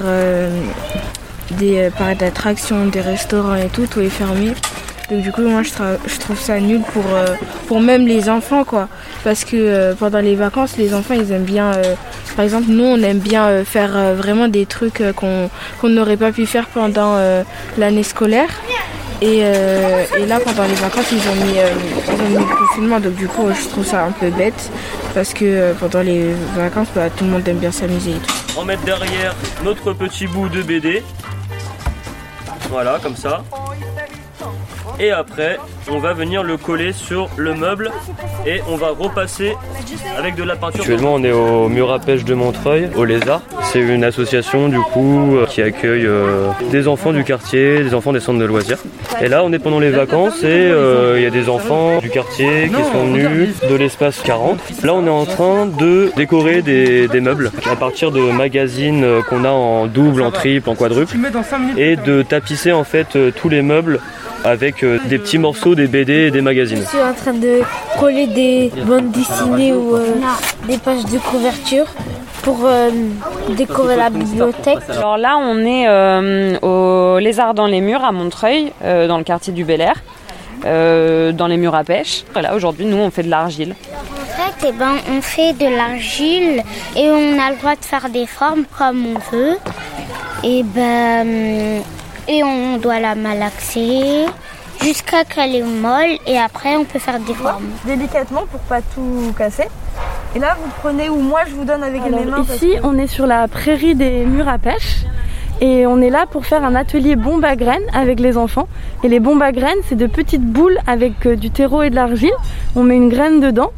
des parcs d'attractions, des restaurants et tout, tout est fermé. Donc du coup, moi, je, trouve ça nul pour, euh, pour même les enfants, quoi. Parce que euh, pendant les vacances, les enfants, ils aiment bien... euh, par exemple, nous, on aime bien faire vraiment des trucs qu'on n'aurait pas pu faire pendant l'année scolaire. Et, et là, pendant les vacances, ils ont, mis, ils ont mis le confinement. Donc du coup, je trouve ça un peu bête. Parce que pendant les vacances, bah, tout le monde aime bien s'amuser et tout. On mettre derrière notre petit bout de BD. Voilà, comme ça. Et après, on va venir le coller sur le meuble et on va repasser avec de la peinture. Actuellement, on est au mur à pêche de Montreuil, au Lézard. C'est une association du coup euh, qui accueille euh, des enfants du quartier, des enfants des centres de loisirs. Et là, on est pendant les vacances et euh, il y a des enfants du quartier qui sont venus de l'espace 40. Là, on est en train de décorer des, des meubles à partir de magazines qu'on a en double, en triple, en quadruple et de tapisser en fait tous les meubles avec euh, des petits morceaux, des BD et des magazines. Je suis en train de coller des bandes dessinées ou euh, des pages de couverture pour euh, décorer la bibliothèque. Alors là, on est euh, au Lézard dans les murs à Montreuil, euh, dans le quartier du Bel Air, euh, dans les murs à pêche. Voilà, aujourd'hui, nous, on fait de l'argile. En fait, eh ben, on fait de l'argile et on a le droit de faire des formes comme on veut. Et ben, et on doit la malaxer jusqu'à qu'elle est molle et après on peut faire des formes. Délicatement pour pas tout casser. Et là, vous prenez ou moi je vous donne avec Alors, mes mains. parce ici, que- on est sur la prairie des murs à pêche. Et on est là pour faire un atelier bombe à graines avec les enfants. Et les bombes à graines, c'est de petites boules avec euh, du terreau et de l'argile. On met une graine dedans.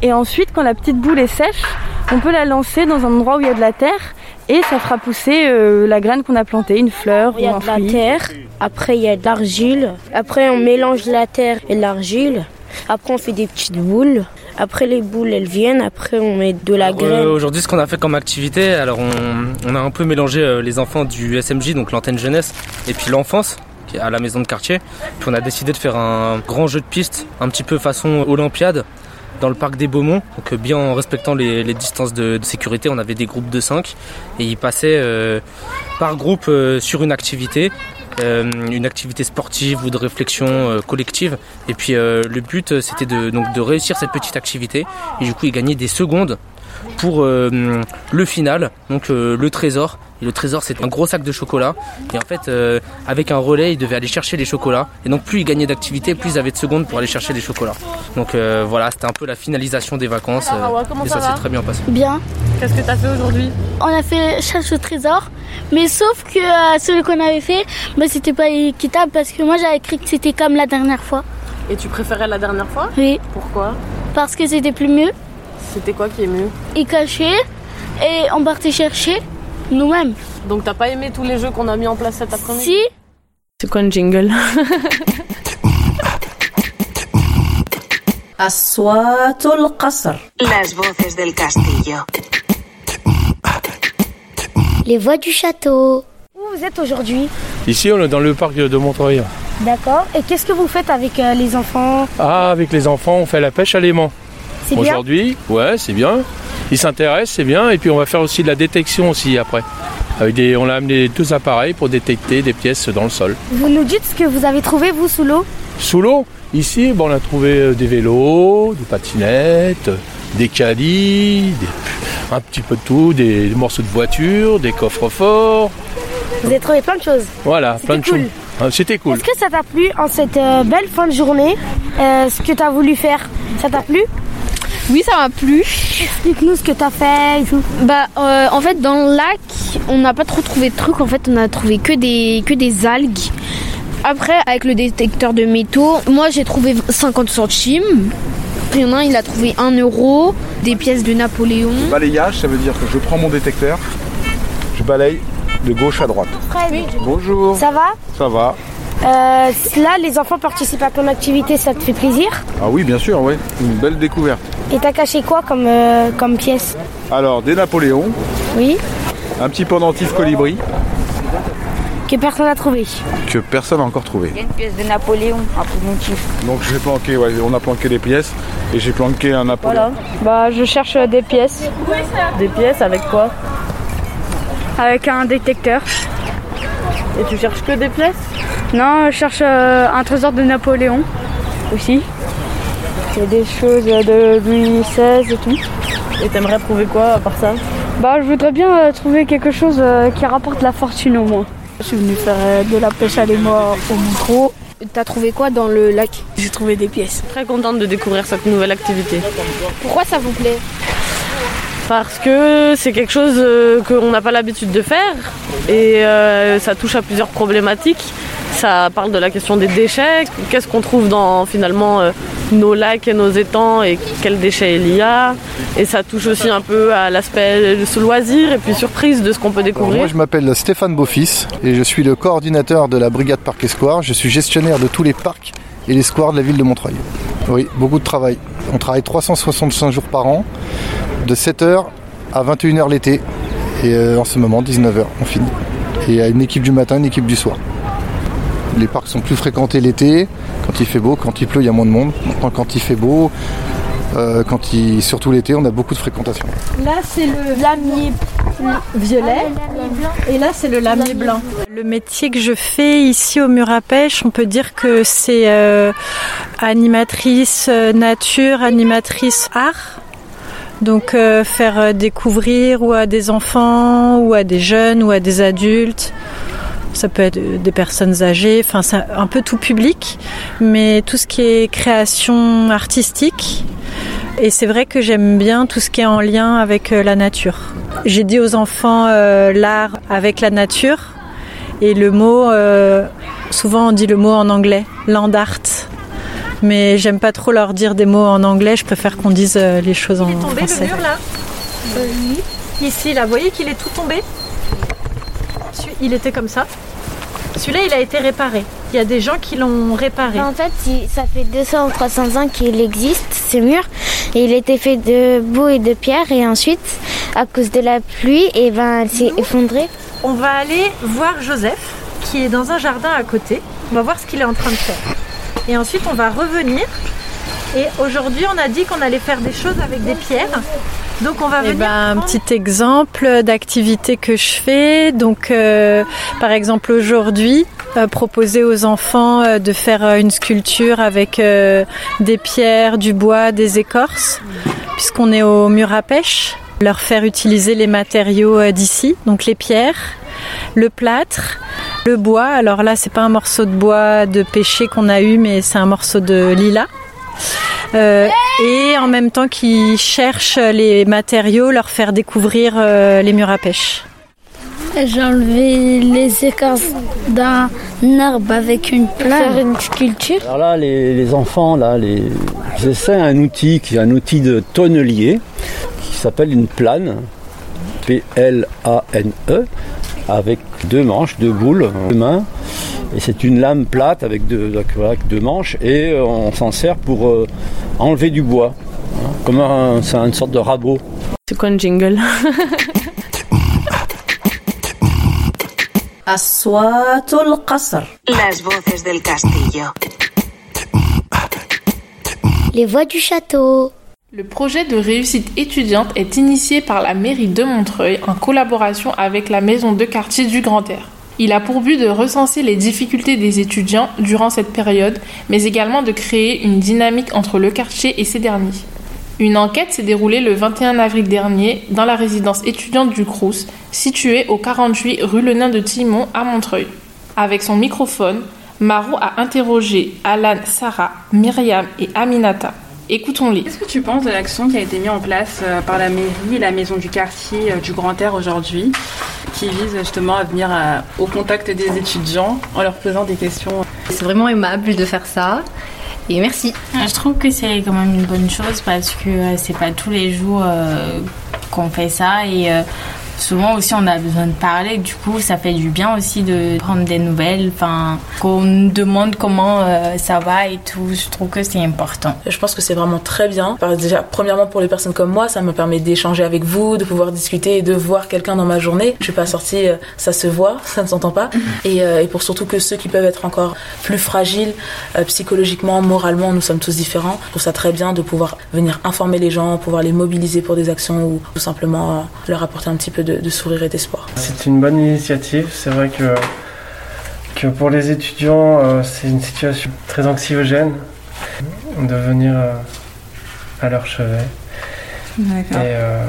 Et ensuite, quand la petite boule est sèche, on peut la lancer dans un endroit où il y a de la terre. Et ça fera pousser euh, la graine qu'on a plantée, une fleur Il y ou a un de la terre, après il y a de l'argile, après on mélange la terre et l'argile, après on fait des petites boules, après les boules elles viennent, après on met de la Euh, graine. Aujourd'hui, ce qu'on a fait comme activité, alors on, on a un peu mélangé euh, les enfants du SMJ, donc l'antenne jeunesse, et puis l'enfance, qui est à la maison de quartier. Puis on a décidé de faire un grand jeu de piste, un petit peu façon Olympiade, dans le parc des Beaumont, donc euh, bien en respectant les, distances de, sécurité. On avait des groupes de 5 et ils passaient euh, par groupe euh, sur une activité. une activité sportive ou de réflexion collective et puis le but c'était de, donc, de réussir cette petite activité et du coup ils gagnaient des secondes pour euh, le final, donc euh, le trésor. Et le trésor, c'est un gros sac de chocolat. Et en fait, euh, avec un relais, ils devaient aller chercher les chocolats. Et donc, plus ils gagnaient d'activité, plus ils avaient de secondes pour aller chercher les chocolats. Donc euh, voilà, c'était un peu la finalisation des vacances. Alors, et ça ça s'est très bien passé. Bien. Qu'est-ce que tu as fait aujourd'hui? On a fait cherche au trésor, mais sauf que euh, celui qu'on avait fait, bah, c'était pas équitable parce que moi j'avais cru que c'était comme la dernière fois. Et tu préférais la dernière fois? Oui. Pourquoi? Parce que c'était plus mieux. C'était quoi qui est mieux Ils cachaient et on partait chercher nous-mêmes. Donc t'as pas aimé tous les jeux qu'on a mis en place cet après-midi Si. C'est quoi une jingle Les voix du château. Où vous êtes aujourd'hui Ici, on est dans le parc de Montreuil. D'accord. Et qu'est-ce que vous faites avec euh, les enfants? Ah, avec les enfants, on fait la pêche à l'aimant. C'est Aujourd'hui, ouais, c'est bien. Ils s'intéressent, c'est bien. Et puis on va faire aussi de la détection aussi après. Avec des, on a amené deux appareils pour détecter des pièces dans le sol. Vous nous dites ce que vous avez trouvé vous sous l'eau Sous l'eau, ici, bon, on a trouvé euh, des vélos, des patinettes, des caddies, des- un petit peu de tout, des, morceaux de voiture, des coffres forts. Vous avez trouvé plein de choses. Voilà, plein de cool. choses. Ah, C'était cool. Est-ce que ça t'a plu en cette euh, belle fin de journée euh, Ce que t'as voulu faire, ça t'a plu? Oui, ça m'a plu. Explique-nous ce que t'as fait et tout. Bah, euh, en fait, dans le lac, on n'a pas trop trouvé de trucs. En fait, on a trouvé que des, que des algues. Après, avec le détecteur de métaux, moi j'ai trouvé 50 centimes. Il y en a un, il a trouvé 1 euro, des pièces de Napoléon. Balayage, ça veut dire que je prends mon détecteur, je balaye de gauche à droite. Bonjour. Ça va? Ça va Euh, Là, les enfants participent à ton activité, ça te fait plaisir Ah oui, bien sûr, oui. Une belle découverte. Et t'as caché quoi comme, euh, comme pièce Alors, des Napoléons, Oui un petit pendentif colibri Que personne n'a trouvé. que personne n'a encore trouvé. une pièce de Napoléon à pendentif. Donc j'ai planqué, ouais, on a planqué les pièces et j'ai planqué un Napoléon. Bah, je cherche des pièces. Des pièces avec quoi? Avec un détecteur. Et tu cherches que des pièces? Non, je cherche euh, un trésor de Napoléon aussi. Il y a des choses de Louis XVI et tout. Et t'aimerais trouver quoi à part ça? Bah, je voudrais bien euh, trouver quelque chose euh, qui rapporte la fortune au moins. Je suis venu faire euh, de la pêche à l'émoi au micro. T'as trouvé quoi dans le lac? J'ai trouvé des pièces. Très contente de découvrir cette nouvelle activité. Pourquoi ça vous plaît? Parce que c'est quelque chose euh, qu'on n'a pas l'habitude de faire et euh, ça touche à plusieurs problématiques. Ça parle de la question des déchets, qu'est-ce qu'on trouve dans finalement euh, nos lacs et nos étangs et quels déchets il y a? Et ça touche aussi un peu à l'aspect de ce loisir et puis surprise de ce qu'on peut Alors, découvrir. moi je m'appelle Stéphane Beaufils et je suis le coordinateur de la brigade Parc et Square. Je suis gestionnaire de tous les parcs et les squares de la ville de Montreuil. Oui, beaucoup de travail. On travaille 365 jours par an, de 7h à 21h l'été. Et euh, en ce moment, 19h, on finit. Et il y a une équipe du matin, une équipe du soir. Les parcs sont plus fréquentés l'été, quand il fait beau, quand il pleut, il y a moins de monde. Maintenant, Quand il fait beau, Euh, quand il, surtout l'été, on a beaucoup de fréquentation. Là, c'est le lamier violet. Et là, c'est le lamier blanc. Le métier que je fais ici au mur à pêche, on peut dire que c'est euh, animatrice euh, nature, animatrice art. Donc euh, faire découvrir ou à des enfants, ou à des jeunes, ou à des adultes. Ça peut être des personnes âgées, enfin c'est un peu tout public, mais tout ce qui est création artistique. Et c'est vrai que j'aime bien tout ce qui est en lien avec euh, la nature. J'ai dit aux enfants euh, l'art avec la nature et le mot, euh, souvent on dit le mot en anglais, land art. Mais j'aime pas trop leur dire des mots en anglais, je préfère qu'on dise euh, les choses en Il est tombé français. le mur là? Ici, là, vous voyez qu'il est tout tombé? Il était comme ça. Celui-là, il a été réparé. Il y a des gens qui l'ont réparé. En fait, ça fait 200 ou 300 ans qu'il existe, ce mur. Et il était fait de boue et de pierre. Et ensuite, à cause de la pluie, et ben, il s'est effondré. On va aller voir Joseph, qui est dans un jardin à côté. On va voir ce qu'il est en train de faire. Et ensuite, on va revenir. Et aujourd'hui, on a dit qu'on allait faire des choses avec des pierres. Donc, on va Eh venir. ben, un petit exemple d'activité que je fais. Donc, euh, par exemple, aujourd'hui, euh, proposer aux enfants euh, de faire une sculpture avec des pierres, du bois, des écorces, puisqu'on est au mur à pêche. Leur faire utiliser les matériaux d'ici, donc les pierres, le plâtre, le bois. Alors là, c'est pas un morceau de bois de pêcher qu'on a eu, mais c'est un morceau de lilas. Euh, et en même temps qu'ils cherchent les matériaux, leur faire découvrir euh, les murs à pêche. J'ai enlevé les écorces d'un arbre avec une. Faire une sculpture. Alors là, les, les enfants, là, les, j'essaie un outil qui est un outil de tonnelier qui s'appelle une plane, P-L-A-N-E, E, avec deux manches, deux boules, euh, deux mains. Et c'est une lame plate avec deux, avec deux manches et euh, on s'en sert pour euh, enlever du bois. Hein, comme un, c'est une sorte de rabot. C'est quoi un jingle Las voces del castillo. Les voix du château. Le projet de réussite étudiante est initié par la mairie de Montreuil en collaboration avec la maison de quartier du Grand Air. Il a pour but de recenser les difficultés des étudiants durant cette période, mais également de créer une dynamique entre le quartier et ces derniers. Une enquête s'est déroulée le 21 avril dernier dans la résidence étudiante du Crous, située au 48 rue Le Nain de Timon à Montreuil. Avec son microphone, Maro a interrogé Alan, Sarah, Myriam et Aminata. Écoutons-les. Qu'est-ce que tu penses de l'action qui a été mise en place euh, par la mairie et la maison du quartier euh, du Grand Air aujourd'hui, qui vise justement à venir à- au contact des étudiants en leur posant des questions? C'est vraiment aimable de faire ça. Et merci. Je trouve que c'est quand même une bonne chose parce que euh, c'est pas tous les jours euh, qu'on fait ça et euh, souvent aussi on a besoin de parler. Du coup, ça fait du bien aussi de prendre des nouvelles, enfin qu'on nous demande comment euh, ça va et tout. Je trouve que c'est important. Je pense que c'est vraiment très bien. Déjà, premièrement, pour les personnes comme moi, ça me permet d'échanger avec vous, de pouvoir discuter et de voir quelqu'un dans ma journée. Je suis pas sortie, euh, ça se voit, ça ne s'entend pas. Et, euh, et pour surtout que ceux qui peuvent être encore plus fragiles, psychologiquement, moralement, nous sommes tous différents. Je trouve ça très bien de pouvoir venir informer les gens, pouvoir les mobiliser pour des actions ou tout simplement leur apporter un petit peu de, de sourire et d'espoir. C'est une bonne initiative. C'est vrai que, que pour les étudiants, euh, c'est une situation très anxiogène de venir euh, à leur chevet. D'accord. Et euh,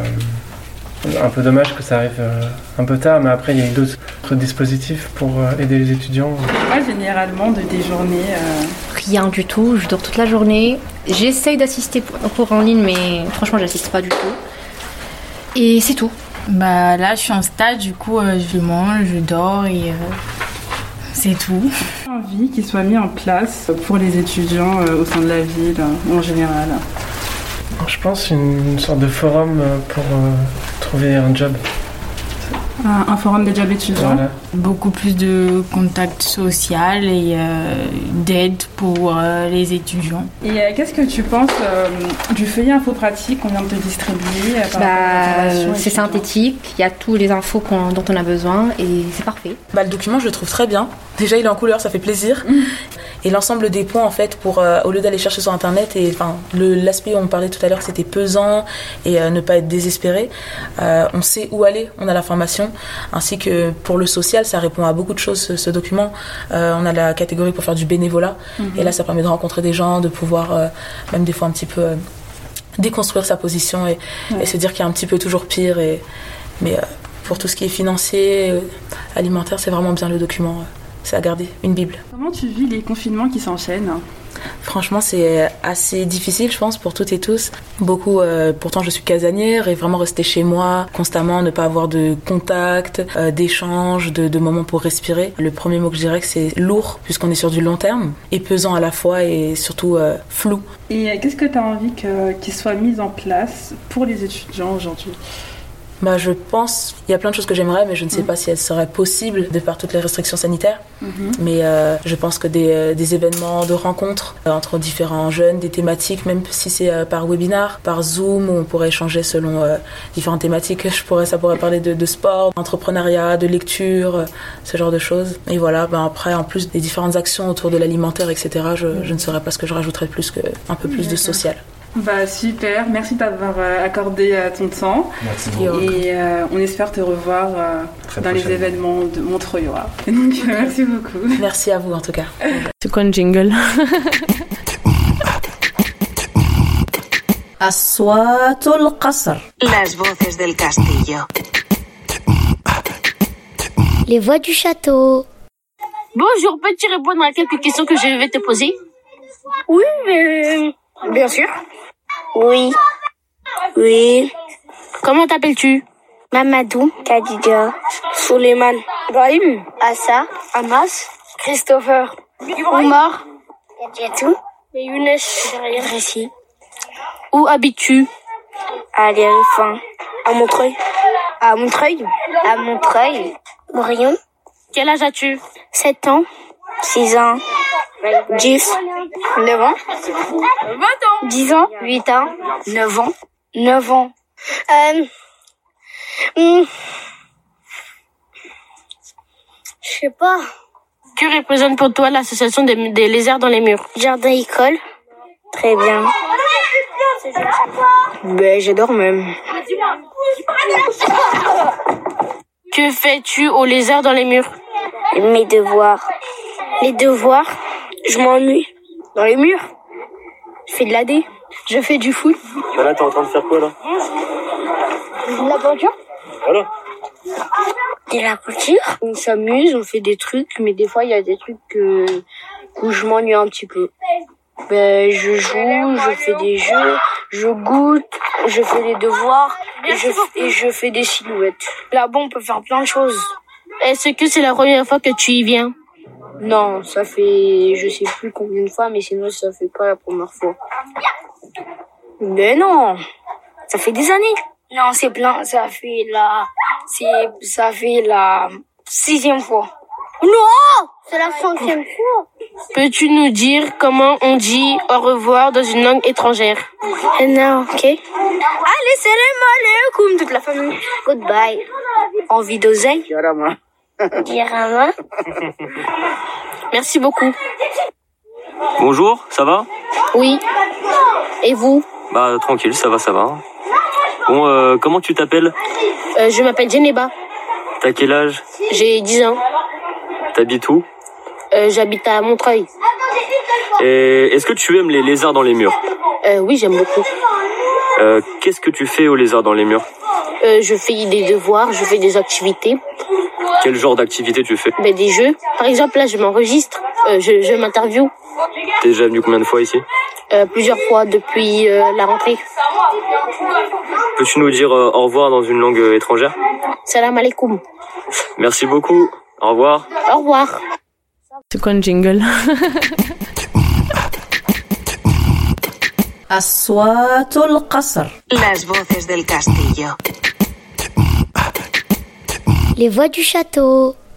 un peu dommage que ça arrive euh, un peu tard, mais après il y a eu d'autres dispositifs pour euh, aider les étudiants. Moi, généralement, de tes journées. euh, Rien du tout, je dors toute la journée. J'essaye d'assister cours en ligne, mais franchement, j'assiste pas du tout. Et c'est tout. Bah là, je suis en stage, du coup, euh, je mange, je dors et euh, c'est tout. J'ai envie qu'il soit mis en place pour les étudiants euh, au sein de la ville en général. Je pense une sorte de forum pour euh, trouver un job. Un, un forum des jobs étudiants. Voilà. Beaucoup plus de contact social et euh, d'aide pour euh, les étudiants. Et euh, qu'est-ce que tu penses euh, du feuillet info pratique qu'on vient de te distribuer Bah, c'est synthétique, il y a tous les infos dont on a besoin et c'est parfait. Bah, le document, je le trouve très bien. Déjà, il est en couleur, ça fait plaisir. et l'ensemble des points en fait pour euh, au lieu d'aller chercher sur internet et enfin l'aspect où on parlait tout à l'heure c'était pesant et euh, ne pas être désespéré euh, on sait où aller on a l'information ainsi que pour le social ça répond à beaucoup de choses ce, ce document on a la catégorie pour faire du bénévolat Mhm. et là ça permet de rencontrer des gens de pouvoir même des fois un petit peu déconstruire sa position et, Ouais. et se dire qu'il y a un petit peu toujours pire et mais pour tout ce qui est financier alimentaire c'est vraiment bien le document c'est à garder une bible Comment tu vis les confinements qui s'enchaînent Franchement, c'est assez difficile, je pense, pour toutes et tous. Beaucoup, euh, pourtant, je suis casanière et vraiment rester chez moi constamment, ne pas avoir de contact, euh, d'échange, de, de moments pour respirer. Le premier mot que je dirais que c'est lourd, puisqu'on est sur du long terme, et pesant à la fois et surtout euh, flou. Et qu'est-ce que tu as envie qu'il soit mis en place pour les étudiants aujourd'hui? Bah, je pense, il y a plein de choses que j'aimerais, mais je ne sais pas si elles seraient possibles de par toutes les restrictions sanitaires. Mhm. Mais euh, je pense que des, euh, des événements de rencontres euh, entre différents jeunes, des thématiques, même si c'est euh, par webinar, par Zoom, où on pourrait échanger selon différentes thématiques. Je pourrais, ça pourrait parler de, de sport, d'entrepreneuriat, de lecture, ce genre de choses. Et voilà, ben après, en plus des différentes actions autour de l'alimentaire, etc., je, je ne saurais pas ce que je rajouterais plus que un peu plus de social. Bah super, merci d'avoir euh, accordé euh, ton temps. Merci Et euh, on espère te revoir euh, Très dans les prochainement. événements de Montreuil. Et Donc euh, merci beaucoup. Merci à vous en tout cas. C'est quoi un jingle أصوات القصر Las voces del castillo. Les voix du château. Bonjour, peux-tu répondre à quelques questions que je vais te poser Oui, mais... Bien sûr. Oui. Oui. Comment t'appelles-tu? Mamadou. Khadija. Suleiman. Ibrahim. Assa. Amas. Christopher. Omar. Yadjatou. Et Younes. Récit. Où habites-tu? À l'érifant. À Montreuil. À Montreuil? À Montreuil. Morion. Quel âge as-tu? 7 ans. 6 ans. 10. 9 ans. 20 ans. 10 ans. 8 ans. 9 ans. 9 ans. Euh... hmm, Je sais pas. Que représente pour toi l'association des, des lézards dans les murs? Jardin école. Très bien. Ben, j'adore même. Que fais-tu aux lézards dans les murs? Mes devoirs. Les devoirs Je m'ennuie. Dans les murs Je fais de la D. Je fais du foot. Bah là, t'es en train de faire quoi là? De la peinture? Voilà. De la peinture? On s'amuse, on fait des trucs, mais des fois il y a des trucs que, où je m'ennuie un petit peu. Ben, je joue, je fais des jeux, je goûte, je fais des devoirs et je, et je fais des silhouettes. Là-bas, on peut faire plein de choses. Est-ce que c'est la première fois que tu y viens? Non, ça fait je sais plus combien de fois, mais sinon ça fait pas la première fois. Mais non, ça fait des années. Non, c'est plein, ça fait la, c'est, ça fait la sixième fois. Non C'est la cinquième fois. Peux-tu nous dire comment on dit au revoir dans une langue étrangère? Non, ok. Allez, salam alaikum, toute la famille. Goodbye. Envie d'oseille? Merci beaucoup. Bonjour, ça va? Oui. Et vous? Bah tranquille, ça va, ça va. Bon, euh, comment tu t'appelles? Euh, Je m'appelle Geneba. T'as quel âge? J'ai 10 ans. T'habites où? Euh, J'habite à Montreuil. Et est-ce que tu aimes les lézards dans les murs? Euh, oui, j'aime beaucoup. Euh, Qu'est-ce que tu fais aux lézards dans les murs Euh, je fais des devoirs, je fais des activités, Quel genre d'activité tu fais ben, des jeux. Par exemple, là, je m'enregistre, euh, je, je m'interview T'es déjà venu combien de fois ici euh, plusieurs fois depuis euh, la rentrée. Peux-tu nous dire euh, au revoir dans une langue étrangère Salam alaikum. Merci beaucoup. Au revoir. Au revoir. C'est quoi un jingle? أصوات القصر Las voces del castillo. Les voix du château.